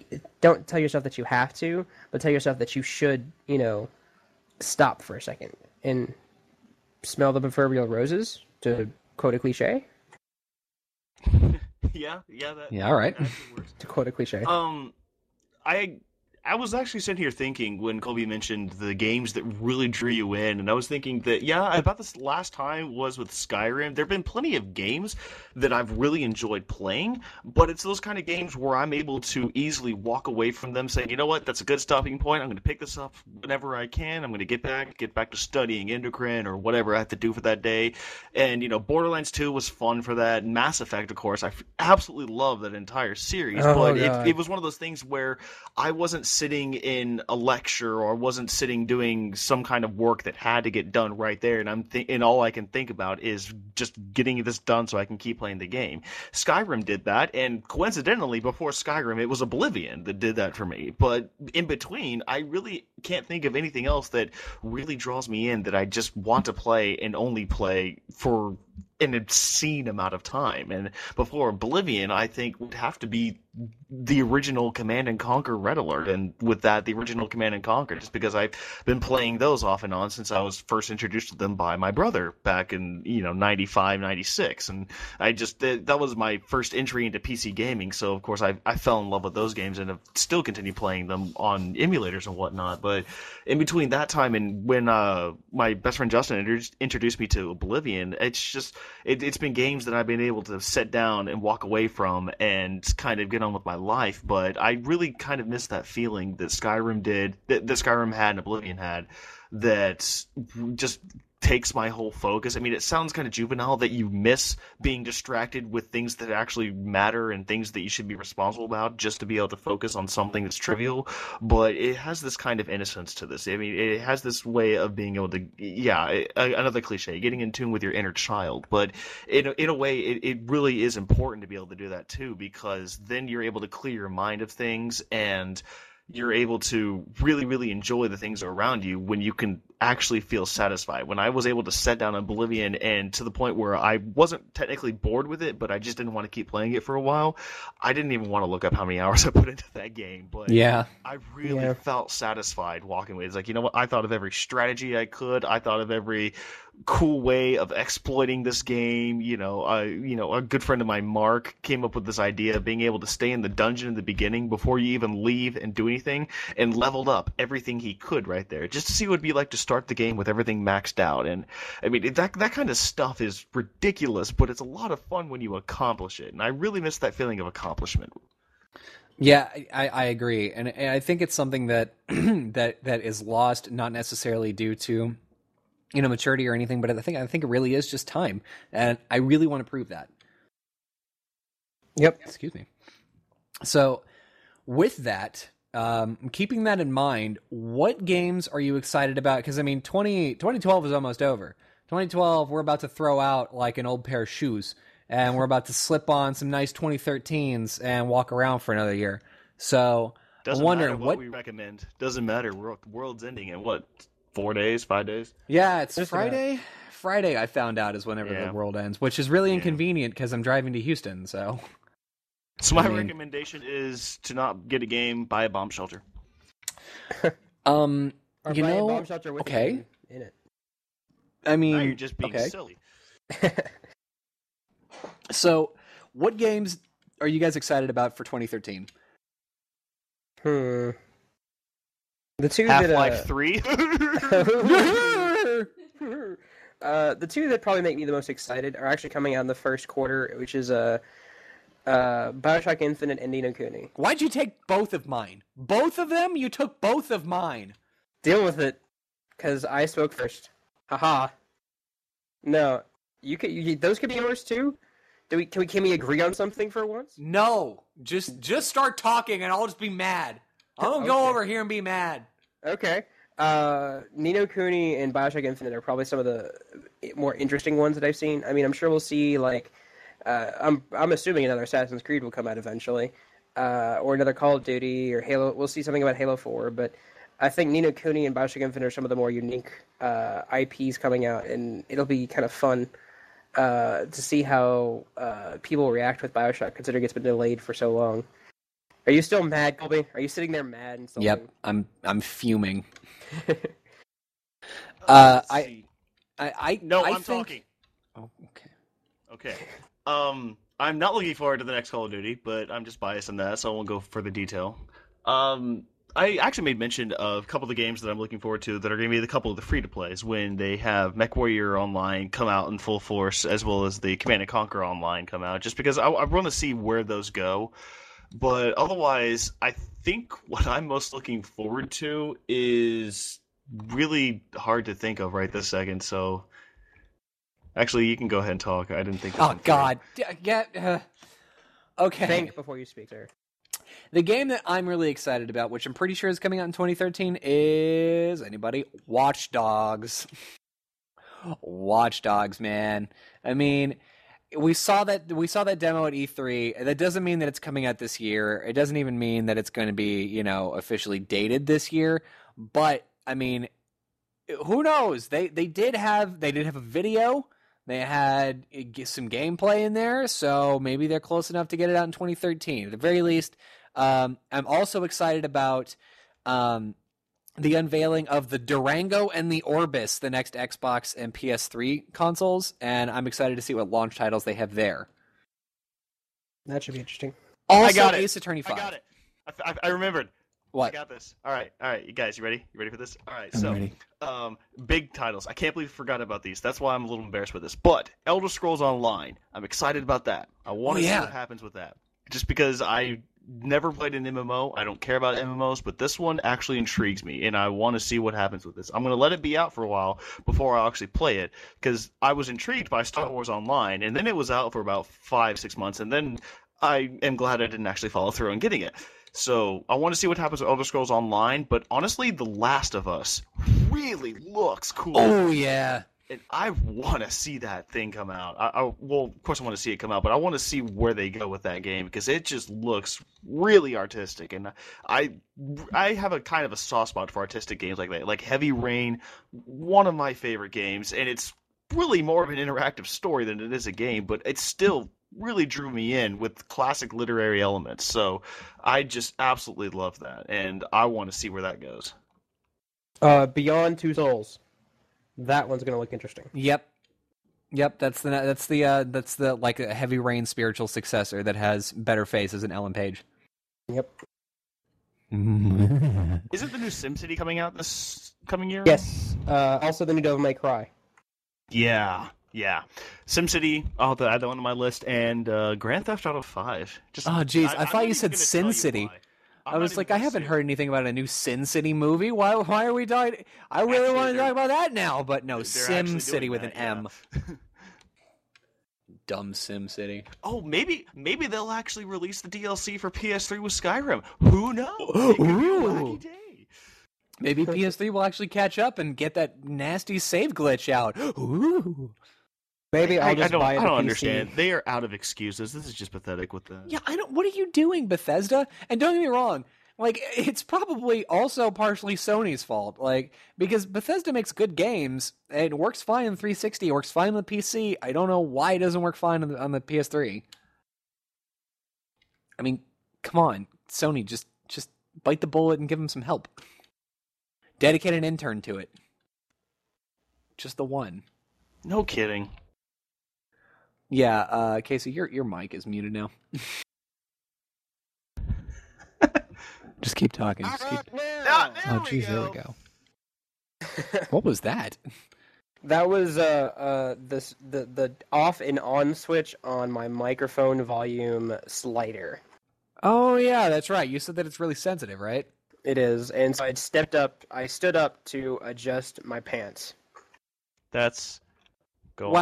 don't tell yourself that you have to, but tell yourself that you should, you know, stop for a second and smell the proverbial roses, to quote a cliche. yeah, yeah, that. Yeah, all right. to quote a cliche. Um, I I was actually sitting here thinking when Colby mentioned the games that really drew you in, and I was thinking that yeah, about this last time was with Skyrim. There've been plenty of games that I've really enjoyed playing, but it's those kind of games where I'm able to easily walk away from them, saying, you know what, that's a good stopping point. I'm going to pick this up whenever I can. I'm going to get back, get back to studying endocrine or whatever I have to do for that day. And you know, Borderlands 2 was fun for that. Mass Effect, of course, I absolutely love that entire series, oh, but it, it was one of those things where I wasn't sitting in a lecture or wasn't sitting doing some kind of work that had to get done right there and I'm th- and all I can think about is just getting this done so I can keep playing the game. Skyrim did that and coincidentally before Skyrim it was Oblivion that did that for me. But in between I really can't think of anything else that really draws me in that I just want to play and only play for an obscene amount of time. And before Oblivion, I think would have to be the original Command and Conquer Red Alert, and with that, the original Command and Conquer, just because I've been playing those off and on since I was first introduced to them by my brother back in you know 95, 96. and I just that was my first entry into PC gaming. So of course I I fell in love with those games and have still continued playing them on emulators and whatnot. But in between that time and when uh, my best friend Justin introduced me to Oblivion, it's just it, it's been games that I've been able to sit down and walk away from and kind of get on with my life. But I really kind of miss that feeling that Skyrim did, that, that Skyrim had and Oblivion had, that just takes my whole focus. I mean, it sounds kind of juvenile that you miss being distracted with things that actually matter and things that you should be responsible about just to be able to focus on something that's trivial. But it has this kind of innocence to this. I mean, it has this way of being able to, yeah, another cliche, getting in tune with your inner child. But in a, in a way, it, it really is important to be able to do that too, because then you're able to clear your mind of things and you're able to really, really enjoy the things around you when you can actually feel satisfied. When I was able to set down Oblivion and to the point where I wasn't technically bored with it, but I just didn't want to keep playing it for a while, I didn't even want to look up how many hours I put into that game. But yeah, I really yeah. felt satisfied walking away. It's like, you know what? I thought of every strategy I could. I thought of every cool way of exploiting this game. You know, uh, you know, a good friend of mine, Mark, came up with this idea of being able to stay in the dungeon in the beginning before you even leave and do anything, and leveled up everything he could right there, just to see what it'd be like to start the game with everything maxed out. And I mean, that that kind of stuff is ridiculous, but it's a lot of fun when you accomplish it. And I really miss that feeling of accomplishment. Yeah, I, I agree, and, and I think it's something that that that is lost, not necessarily due to you know maturity or anything, but I think I think it really is just time, and I really want to prove that. Yep. Excuse me. So, with that, um, keeping that in mind, what games are you excited about? Because I mean, 20, 2012 is almost over. 2012, we're about to throw out like an old pair of shoes, and we're about to slip on some nice 2013s and walk around for another year. So, Doesn't I'm wondering matter what, what we recommend. Doesn't matter. World, world's ending in what? Four days? Five days? Yeah, it's Just about. Friday. Friday, I found out is whenever Yeah. the world ends, which is really Yeah. inconvenient because I'm driving to Houston. So, So my I mean- recommendation is to not get a game, buy a bomb shelter. um, Or you buy a know, bomb shelter with okay. in it. I mean, Now you're just being okay. silly. So, what games are you guys excited about for 2013? Hmm. The two Half that Life uh, Three. uh, the two that probably make me the most excited are actually coming out in the first quarter, which is uh, uh, Bioshock Infinite and Ni no Kuni. Why'd you take both of mine? Both of them? You took both of mine. Deal with it, because I spoke first. Haha. No, you could. You, those could be yours too. Do we? Can we? Can we agree on something for once? No, just just start talking and I'll just be mad. I'm gonna go over here and be mad. Okay. Uh, Ni no Kuni and Bioshock Infinite are probably some of the more interesting ones that I've seen. I mean, I'm sure we'll see like, uh, I'm I'm assuming another Assassin's Creed will come out eventually, uh, or another Call of Duty or Halo. We'll see something about Halo Four, but I think Ni no Kuni and Bioshock Infinite are some of the more unique uh, IPs coming out, and it'll be kind of fun uh, to see how uh, people react with Bioshock, considering it's been delayed for so long. Are you still mad, Colby? Are you sitting there mad and Yep, I'm I'm fuming. Uh, Let's I, see. I I no, I I'm think... talking. Oh, okay. Okay. Um, I'm not looking forward to the next Call of Duty, but I'm just biased in that, so I won't go for the detail. Um, I actually made mention of a couple of the games that I'm looking forward to that are going to be the couple of the free to plays when they have MechWarrior Online come out in full force, as well as the Command and Conquer Online come out, just because I, I want to see where those go. But otherwise, I think what I'm most looking forward to is really hard to think of right this second. So, actually, you can go ahead and talk. I didn't think. this Oh one. God, D- get. Uh, okay. Think before you speak, sir. The game that I'm really excited about, which I'm pretty sure is coming out in 2013, is anybody? Watch Dogs. Watch Dogs, man. I mean, we saw that we saw that demo at E3. That doesn't mean that it's coming out this year. It doesn't even mean that it's going to be, you know, officially dated this year. But I mean, who knows? They they did have they did have a video. They had uh, some gameplay in there, so maybe they're close enough to get it out in 2013. At the very least, um, I'm also excited about um, the unveiling of the Durango and the Orbis, the next Xbox and PS3 consoles, and I'm excited to see what launch titles they have there. That should be interesting. Also, got it. Ace Attorney 5. I got it. I, I, I remembered. What? I got this. All right, all right, you guys, you ready? You ready for this? All right, I'm so ready. um, big titles. I can't believe I forgot about these. That's why I'm a little embarrassed with this. But Elder Scrolls Online, I'm excited about that. I want Oh, to yeah. see what happens with that. Just because I never played an MMO, I don't care about MMOs, but this one actually intrigues me, and I want to see what happens with this. I'm going to let it be out for a while before I actually play it, because I was intrigued by Star Wars Online, and then it was out for about five, six months, and then I am glad I didn't actually follow through on getting it. So I want to see what happens with Elder Scrolls Online, but honestly, The Last of Us really looks cool, Oh yeah. and I want to see that thing come out. I, I well, of course, I want to see it come out, but I want to see where they go with that game because it just looks really artistic, and I I have a kind of a soft spot for artistic games like that, like Heavy Rain, one of my favorite games, and it's really more of an interactive story than it is a game, but it's still really drew me in with classic literary elements. So I just absolutely love that, and I want to see where that goes. Uh, Beyond Two Souls. That one's gonna look interesting. Yep. Yep, that's the that's the uh, that's the like a heavy rain spiritual successor that has better faces than Ellen Page. Yep. Isn't the new SimCity coming out this coming year? Yes. Uh, also, the new Devil May Cry. Yeah, yeah. SimCity, to add that one to my list, and uh, Grand Theft Auto Five. Just, Oh, jeez, I I'm thought you said Sin City. I was like, I haven't heard anything about a new Sin City movie. Why why are we talking? I really Actually, want to talk about that now, but no, Sim City with that, an M. dumb Sim City. Oh, maybe maybe they'll actually release the DLC for PS3 with Skyrim. Who knows? It could be a wacky Ooh. day. Maybe PS3 will actually catch up and get that nasty save glitch out. Ooh. Maybe I, I'll I just don't, buy it. I don't PC. understand. They are out of excuses. This is just pathetic with the. Yeah, I don't. What are you doing, Bethesda? And don't get me wrong. Like, it's probably also partially Sony's fault. Like, because Bethesda makes good games. It works fine on 360. It works fine on the PC. I don't know why it doesn't work fine on the, on the PS3. I mean, come on, Sony, just just bite the bullet and give them some help. Dedicate an intern to it. Just the one. No kidding. Yeah, uh, Casey, your your mic is muted now. just keep talking. Just keep... Ah, Oh, jeez, there we go. What was that? That was uh uh this the the off and on switch on my microphone volume slider. Oh yeah, that's right. You said that it's really sensitive, right? It is, and so I stepped up. I stood up to adjust my pants. That's. Go on.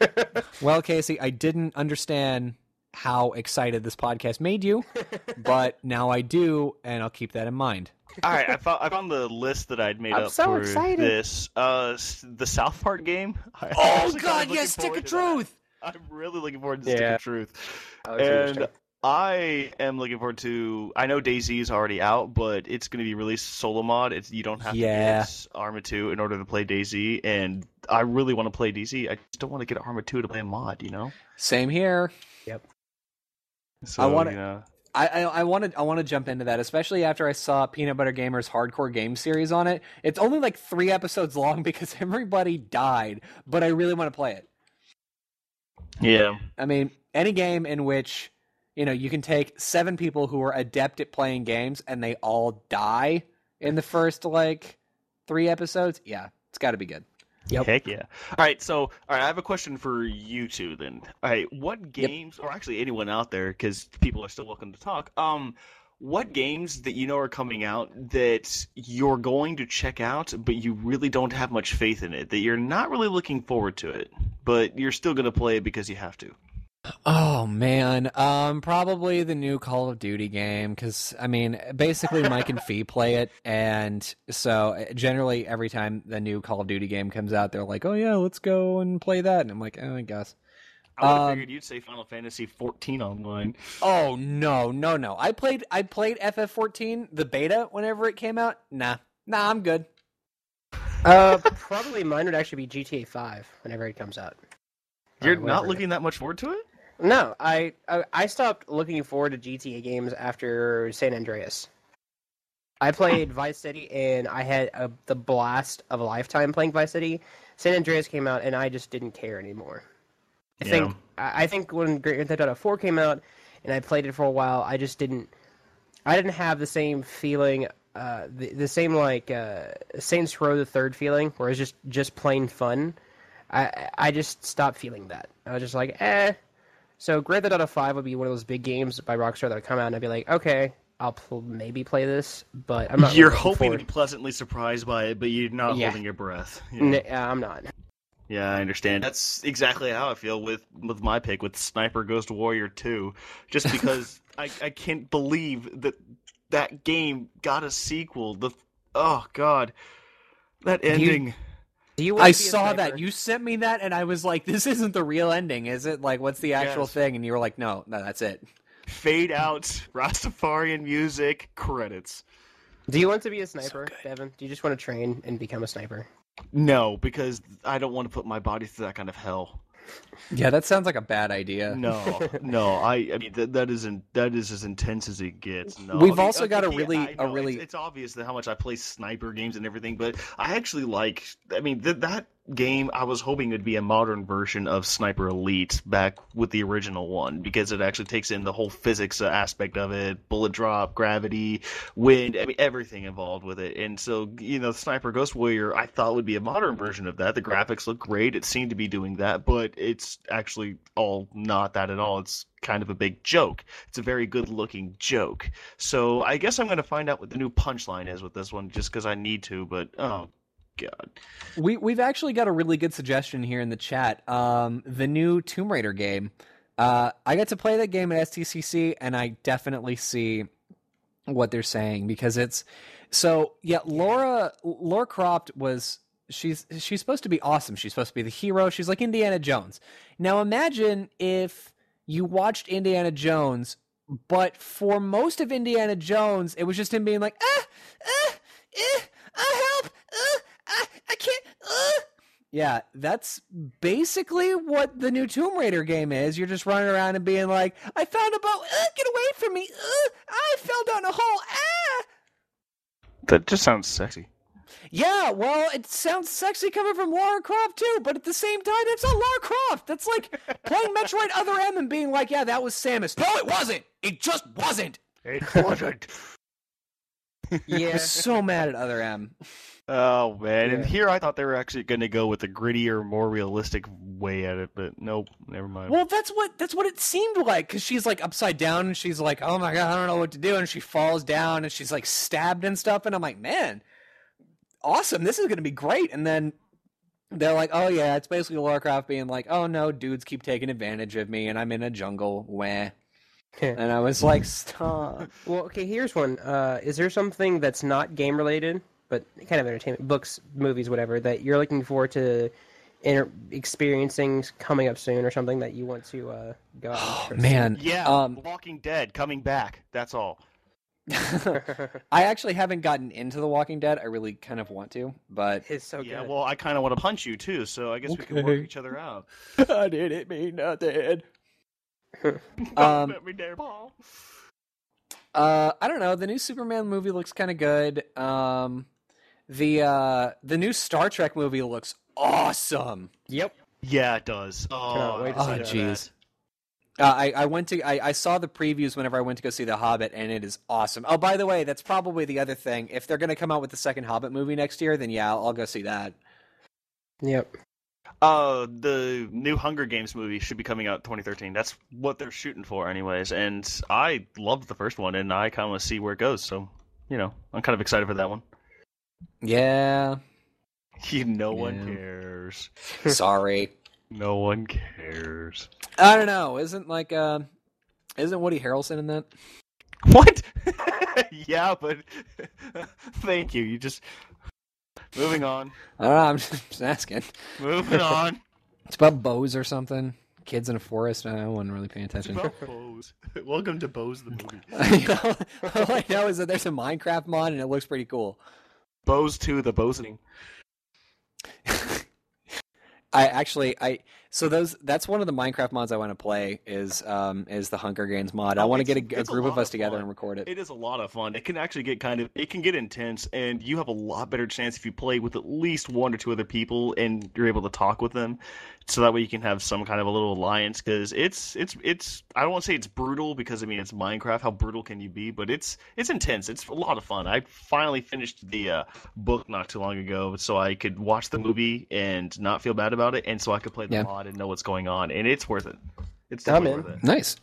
Wow. well, Casey, I didn't understand how excited this podcast made you, but now I do, and I'll keep that in mind. All right, I found, I found the list that I'd made I'm up so for excited. this. Uh, the South Park game. I'm Oh God, kinda yes, stick forward of to that. truth. I'm really looking forward to Stick Yeah. of Truth. And interesting. I am looking forward to. I know DayZ is already out, but it's going to be released solo mod. It's you don't have Yeah. to get Arma 2 in order to play DayZ, and I really want to play DayZ. I just don't want to get Arma 2 to play a mod. You know. Same here. Yep. So, I wanna- you know, I I, I want to I want to jump into that, especially after I saw Peanut Butter Gamer's hardcore game series on it. It's only like three episodes long because everybody died, but I really want to play it. Yeah. I mean, any game in which you know you can take seven people who are adept at playing games and they all die in the first like three episodes. Yeah, it's got to be good. Yep. Heck yeah. All right, so all right, I have a question for you two then. All right, what games, or actually anyone out there, because people are still welcome to talk. Um, what games that you know are coming out that you're going to check out, but you really don't have much faith in it, that you're not really looking forward to it, but you're still going to play it because you have to. Oh man, um, probably the new Call of Duty game because I mean, basically Mike and Fee play it, and so uh, generally every time the new Call of Duty game comes out, they're like, "Oh yeah, let's go and play that," and I'm like, oh, "I guess." I would have Um, figured you'd say Final Fantasy 14 online. Oh no, no, no! I played, I played FF14 the beta whenever it came out. Nah, nah, I'm good. Uh, probably mine would actually be GTA Five whenever it comes out. You're not whenever- looking that much forward to it? No, I, I I stopped looking forward to GTA games after San Andreas. I played Vice City and I had a, the blast of a lifetime playing Vice City. San Andreas came out and I just didn't care anymore. I Yeah. think I I think when Grand Theft Auto 4 came out and I played it for a while, I just didn't I didn't have the same feeling uh, the, the same like uh, Saints Row the third feeling where it's just just plain fun. I I just stopped feeling that. I was just like, eh. So Grand Theft Auto Five would be one of those big games by Rockstar that would come out and I'd be like, okay, I'll pl- maybe play this, but I'm not. You're really hoping to be pleasantly surprised by it, but you're not Yeah. holding your breath. Yeah. N- uh, I'm not. Yeah, I understand. That's exactly how I feel with with my pick with Sniper Ghost Warrior 2. Just because I I can't believe that that game got a sequel. The oh god. That ending. You? Want I to be saw that you sent me that, and I was like, "This isn't the real ending, is it? Like, what's the actual Yes. thing?" And you were like, "No, no, that's it." Fade out, Rastafarian music, credits. Do you want to be a sniper, good. Devin? Do you just want to train and become a sniper? No, because I don't want to put my body through that kind of hell. Yeah, that sounds like a bad idea. No, no, I, I mean that, that isn't that is as intense as it gets. No, We've I mean, also got a really- I a really- It's, it's obvious that how much I play sniper games and everything, but I actually like. I mean, th- that game I was hoping it'd be a modern version of Sniper Elite back with the original one because it actually takes in the whole physics aspect of it, bullet drop, gravity, wind, I mean everything involved with it. And so you know, Sniper Ghost Warrior I thought would be a modern version of that. The graphics look great. It seemed to be doing that, but it's actually all not that at all. It's kind of a big joke. It's a very good looking joke. So I guess I'm going to find out what the new punchline is with this one just because I need to. But oh god. We we've actually got a really good suggestion here in the chat. Um, the new Tomb Raider game. Uh, I got to play that game at SDCC, and I definitely see what they're saying because it's so yeah. Lara Lara Croft was she's she's supposed to be awesome. She's supposed to be the hero. She's like Indiana Jones. Now imagine if you watched Indiana Jones, but for most of Indiana Jones, it was just him being like, ah, ah, eh, ah, help, ah, I, I can't, ah. Yeah, that's basically what the new Tomb Raider game is. You're just running around and being like, I found a boat, uh, get away from me, uh, I fell down a hole, ah. That just sounds sexy. Yeah, well, it sounds sexy coming from Lara Croft too, but at the same time, it's not Lara Croft. That's like playing Metroid Other M and being like, "Yeah, that was Samus." No, it wasn't. It just wasn't. It wasn't. Yeah. I was so mad at Other M. oh man, and here I thought they were actually going to go with a grittier, more realistic way at it, but nope, never mind. Well, that's what that's what it seemed like because she's like upside down and she's like, "Oh my god, I don't know what to do," and she falls down and she's like stabbed and stuff, and I'm like, "Man, awesome! This is gonna be great." And then they're like, "Oh yeah, it's basically Lara Croft being like, oh no, dudes keep taking advantage of me, and I'm in a jungle, wah." And I was like, "Stop." Well, okay, here's one. Uh, is there something that's not game related, but kind of entertainment, books, movies, whatever, that you're looking forward to inter- experiencing coming up soon, or something that you want to uh, go out and Oh, try to man, yeah, Um, Walking Dead coming back. That's all. I actually haven't gotten into The Walking Dead. I really kind of want to, but? It's so yeah, good. well, I kind of want to punch you too, so I guess we can work each other out. I didn't mean nothing. Um, Let me dare, Paul. Uh, I don't know. The new Superman movie looks kind of good. Um, the uh, the new Star Trek movie looks awesome. yep. Yeah, it does. Oh, Cannot wait Oh, jeez. Uh, I I went to I, I saw the previews whenever I went to go see The Hobbit, and it is awesome. Oh, by the way, that's probably the other thing. If they're gonna come out with the second Hobbit movie next year, then yeah, I'll, I'll go see that. Yep. Uh, the new Hunger Games movie should be coming out 2013. That's what they're shooting for, anyways. And I loved the first one, and I kind of want to see where it goes. So, you know, I'm kind of excited for that one. Yeah. You, no one cares. Sorry. No one cares. I don't know. Isn't like uh, isn't Woody Harrelson in that? What? yeah, but thank you. You just moving on. I don't know. I'm just, asking. Moving on. It's about bows or something. Kids in a forest. I wasn't really paying It's attention. about Bose. Welcome to Bose the movie. All I know is that there's a Minecraft mod and it looks pretty cool. Bose 2, the Bosening. I actually I so those that's one of the Minecraft mods I want to play is um is the Hunger Games mod. I want to get a, a it's a group of us of together and record it. It is a lot of fun. It can actually get kind of it can get intense, and you have a lot better chance if you play with at least one or two other people, and you're able to talk with them, so that way you can have some kind of a little alliance. Because it's it's it's I don't want to say it's brutal because I mean it's Minecraft. How brutal can you be? But it's it's intense. It's a lot of fun. I finally finished the uh, book not too long ago, so I could watch the movie and not feel bad about it, and so I could play the Yeah. mod and know what's going on, and it's worth it. It's I'm definitely in. worth it. Nice.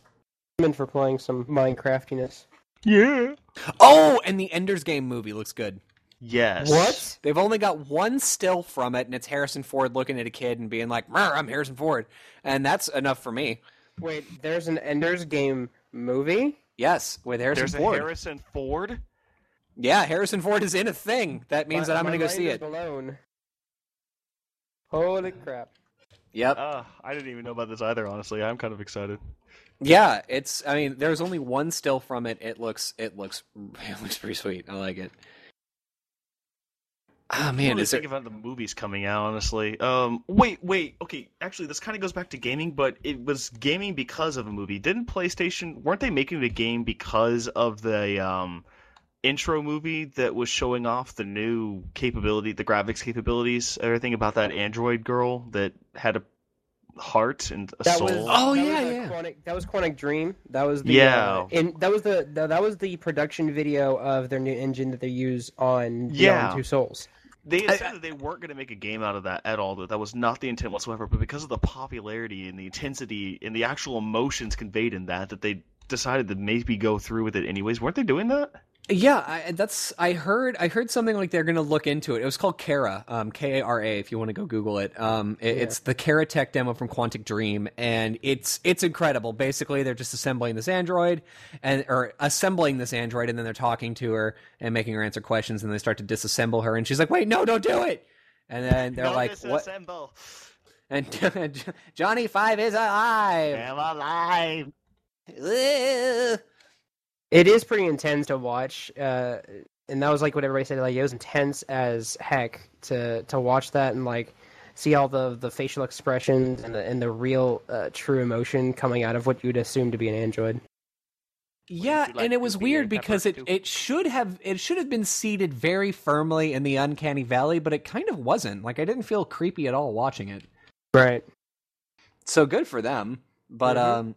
I'm in for playing some Minecraftiness. Yeah. Oh, and the Ender's Game movie looks good. Yes. What? They've only got one still from it, and it's Harrison Ford looking at a kid and being like, I'm Harrison Ford," and that's enough for me. Wait, there's an Ender's Game movie? Yes, with Harrison There's a Ford. Harrison Ford. Yeah, Harrison Ford is in a thing. That means My- that I'm going to go see it. Blown. Holy crap. Yep. Uh, I didn't even know about this either. Honestly, I'm kind of excited. Yeah, it's. I mean, there's only one still from it. It looks. It looks. It looks pretty sweet. I like it. Ah I man, really is there? think about the movies coming out. Honestly, um, wait, wait, okay. Actually, this kind of goes back to gaming, but it was gaming because of a movie. Didn't PlayStation? Weren't they making the game because of the um intro movie that was showing off the new capability, the graphics capabilities, everything about that android girl that had a heart and a That soul? was Oh, that yeah, was a yeah. Quantic, that was Quantic Dream. That was the Yeah. uh, and that was the, the that was the production video of their new engine that they use on Yeah. Beyond Two Souls. They had I- said that they weren't going to make a game out of that at all. That that was not the intent whatsoever. But because of the popularity and the intensity and the actual emotions conveyed in that, that they decided to maybe go through with it anyways. Weren't they doing that? Yeah, I, that's I heard. I heard something like they're going to look into it. It was called Kara, um, K A R A. If you want to go Google it, um, it Yeah. it's the Kara Tech demo from Quantic Dream, and it's it's incredible. Basically, they're just assembling this android and or assembling this android, and then they're talking to her and making her answer questions, and they start to disassemble her, and she's like, "Wait, no, don't do it!" And then they're like, "What?" And Johnny Five is alive. I'm alive. Ugh. It is pretty intense to watch, uh, and that was like what everybody said. Like it was intense as heck to to watch that and like see all the the facial expressions and the and the real uh, true emotion coming out of what you'd assume to be an android. Yeah, like and it was Ruby weird because it, too? it should have it should have been seated very firmly in the uncanny valley, but it kind of wasn't. Like I didn't feel creepy at all watching it. Right. So good for them. But Mhm. um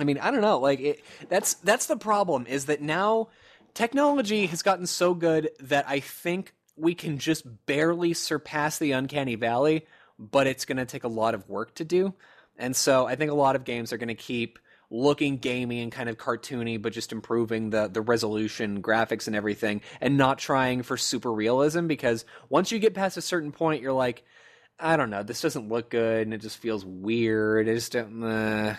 I mean, I don't know, like it that's that's the problem is that now technology has gotten so good that I think we can just barely surpass the uncanny valley, but it's going to take a lot of work to do. And so I think a lot of games are going to keep looking gamey and kind of cartoony, but just improving the the resolution, graphics, and everything, and not trying for super realism. Because once you get past a certain point, you're like, I don't know, this doesn't look good, and it just feels weird. It just, uh,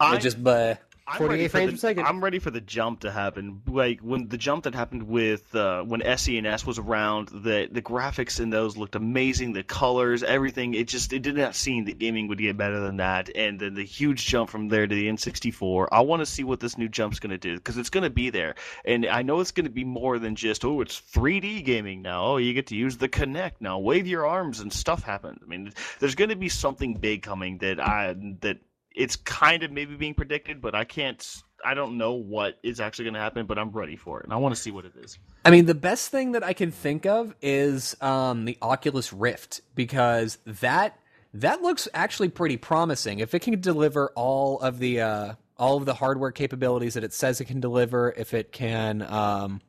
I, it just, uh, 48 frames the, per second. I'm ready for the jump to happen. Like when the jump that happened with uh, when SNES was around, the the graphics in those looked amazing. The colors, everything. It just it did not seem that gaming would get better than that. And then the huge jump from there to the N64. I want to see what this new jump's going to do because it's going to be there. And I know it's going to be more than just oh, it's 3D gaming now. Oh, you get to use the Kinect now. Wave your arms and stuff happens. I mean, there's going to be something big coming that I that it's kind of maybe being predicted, but I can't. I don't know what is actually going to happen, but I'm ready for it, and I want to see what it is. I mean, the best thing that I can think of is um, the Oculus Rift because that that looks actually pretty promising. If it can deliver all of the uh, all of the hardware capabilities that it says it can deliver, if it can. Um,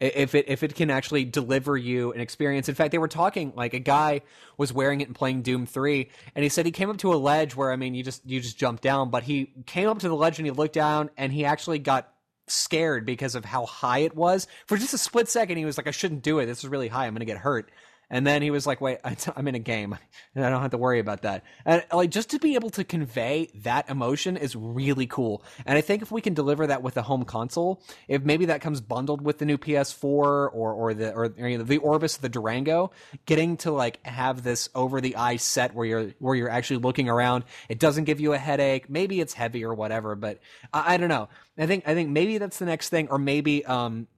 if it if it can actually deliver you an experience. In fact, they were talking like a guy was wearing it and playing Doom 3 and he said he came up to a ledge where I mean you just you just jump down, but he came up to the ledge and he looked down and he actually got scared because of how high it was. For just a split second he was like I shouldn't do it. This is really high. I'm going to get hurt. And then he was like, "Wait, I'm in a game, and I don't have to worry about that." And like, just to be able to convey that emotion is really cool. And I think if we can deliver that with a home console, if maybe that comes bundled with the new PS4 or or the or, or, you know, the Orbis, the Durango, getting to like have this over the eye set where you're where you're actually looking around, it doesn't give you a headache. Maybe it's heavy or whatever, but I, I don't know. I think I think maybe that's the next thing, or maybe um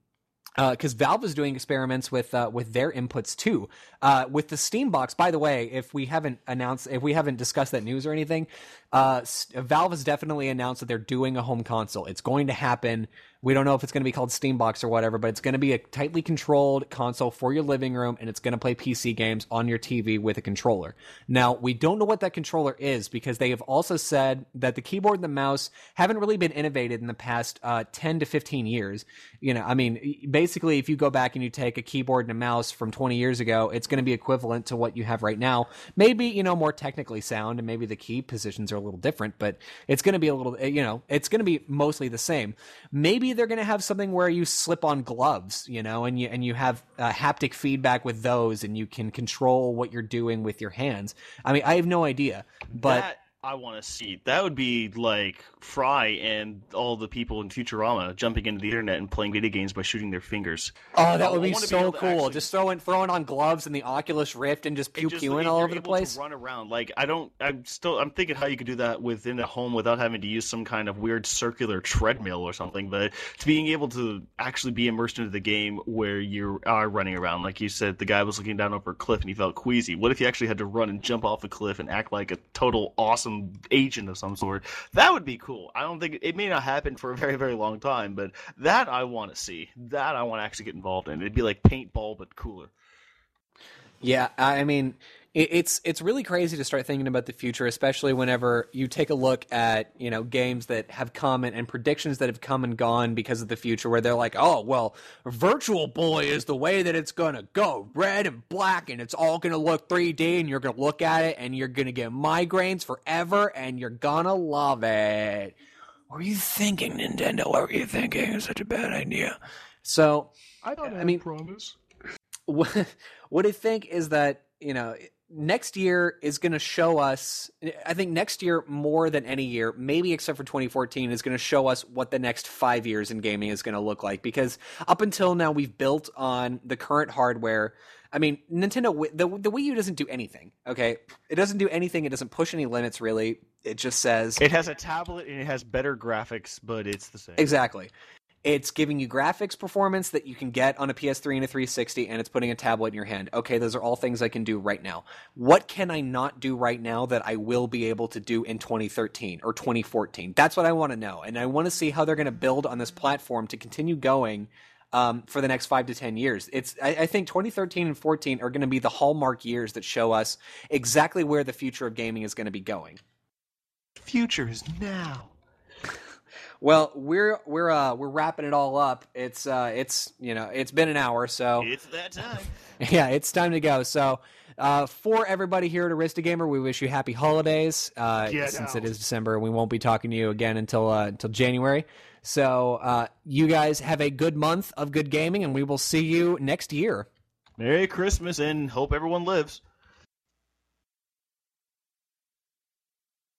because Valve is doing experiments with uh, with their inputs too. Uh, with the Steam box, by the way, if we haven't announced, if we haven't discussed that news or anything, uh, Valve has definitely announced that they're doing a home console. It's going to happen. We don't know if it's going to be called Steambox or whatever, but it's going to be a tightly controlled console for your living room, and it's going to play PC games on your TV with a controller. Now, we don't know what that controller is because they have also said that the keyboard and the mouse haven't really been innovated in the past uh, 10 to 15 years. You know, I mean, basically, if you go back and you take a keyboard and a mouse from 20 years ago, it's going to be equivalent to what you have right now. Maybe, you know, more technically sound, and maybe the key positions are a little different, but it's going to be a little, you know, it's going to be mostly the same. Maybe they're going to have something where you slip on gloves, you know, and you and you have uh, haptic feedback with those, and you can control what you're doing with your hands. I mean, I have no idea, but that I want to see. That would be like Fry and all the people in Futurama jumping into the internet and playing video games by shooting their fingers. oh, that would be wanna be so cool. actually- just throwing throwing on gloves and the Oculus Rift and just pew And pewing all over the place. Run around like I don't. I'm still. I'm thinking how you could do that within a home without having to use some kind of weird circular treadmill or something. But to being able to actually be immersed into the game where you are running around, like you said, the guy was looking down over a cliff and he felt queasy. What if you actually had to run and jump off a cliff and act like a total awesome agent of some sort? That would be cool. I don't think it may not happen for a very very long time, but that I want to see. That I want to actually get involved in. It'd be like paintball but cooler. Yeah, I mean, it's it's really crazy to start thinking about the future, especially whenever you take a look at you know games that have come and, and predictions that have come and gone because of the future, where they're like, oh well, Virtual Boy is the way that it's gonna go, red and black, and it's all gonna look 3D, and you're gonna look at it, and you're gonna get migraines forever, and you're gonna love it. What were you thinking, Nintendo? What were you thinking? It's such a bad idea. So I don't I mean- promise. what, what I think is that you know next year is going to show us. I think next year more than any year, maybe except for 2014, is going to show us what the next five years in gaming is going to look like. Because up until now, we've built on the current hardware. I mean, Nintendo, the the Wii U doesn't do anything. Okay, it doesn't do anything. It doesn't push any limits really. It just says It has a tablet and it has better graphics, but it's the same. Exactly. It's giving you graphics performance that you can get on a PS3 and a 360, and it's putting a tablet in your hand. Okay, those are all things I can do right now. What can I not do right now that I will be able to do in 2013 or 2014? That's what I want to know. And I want to see how they're going to build on this platform to continue going um, for the next five to 10 years. It's, I, I think 2013 and 14 are going to be the hallmark years that show us exactly where the future of gaming is going to be going. Future is now. Well, we're we're uh we're wrapping it all up. It's uh it's you know it's been an hour, so It's that time. yeah, it's time to go. So uh, for everybody here at Arista Gamer, we wish you happy holidays. Uh, Get since out. it is December, we won't be talking to you again until uh, until January. So uh, you guys have a good month of good gaming, and we will see you next year. Merry Christmas and hope everyone lives.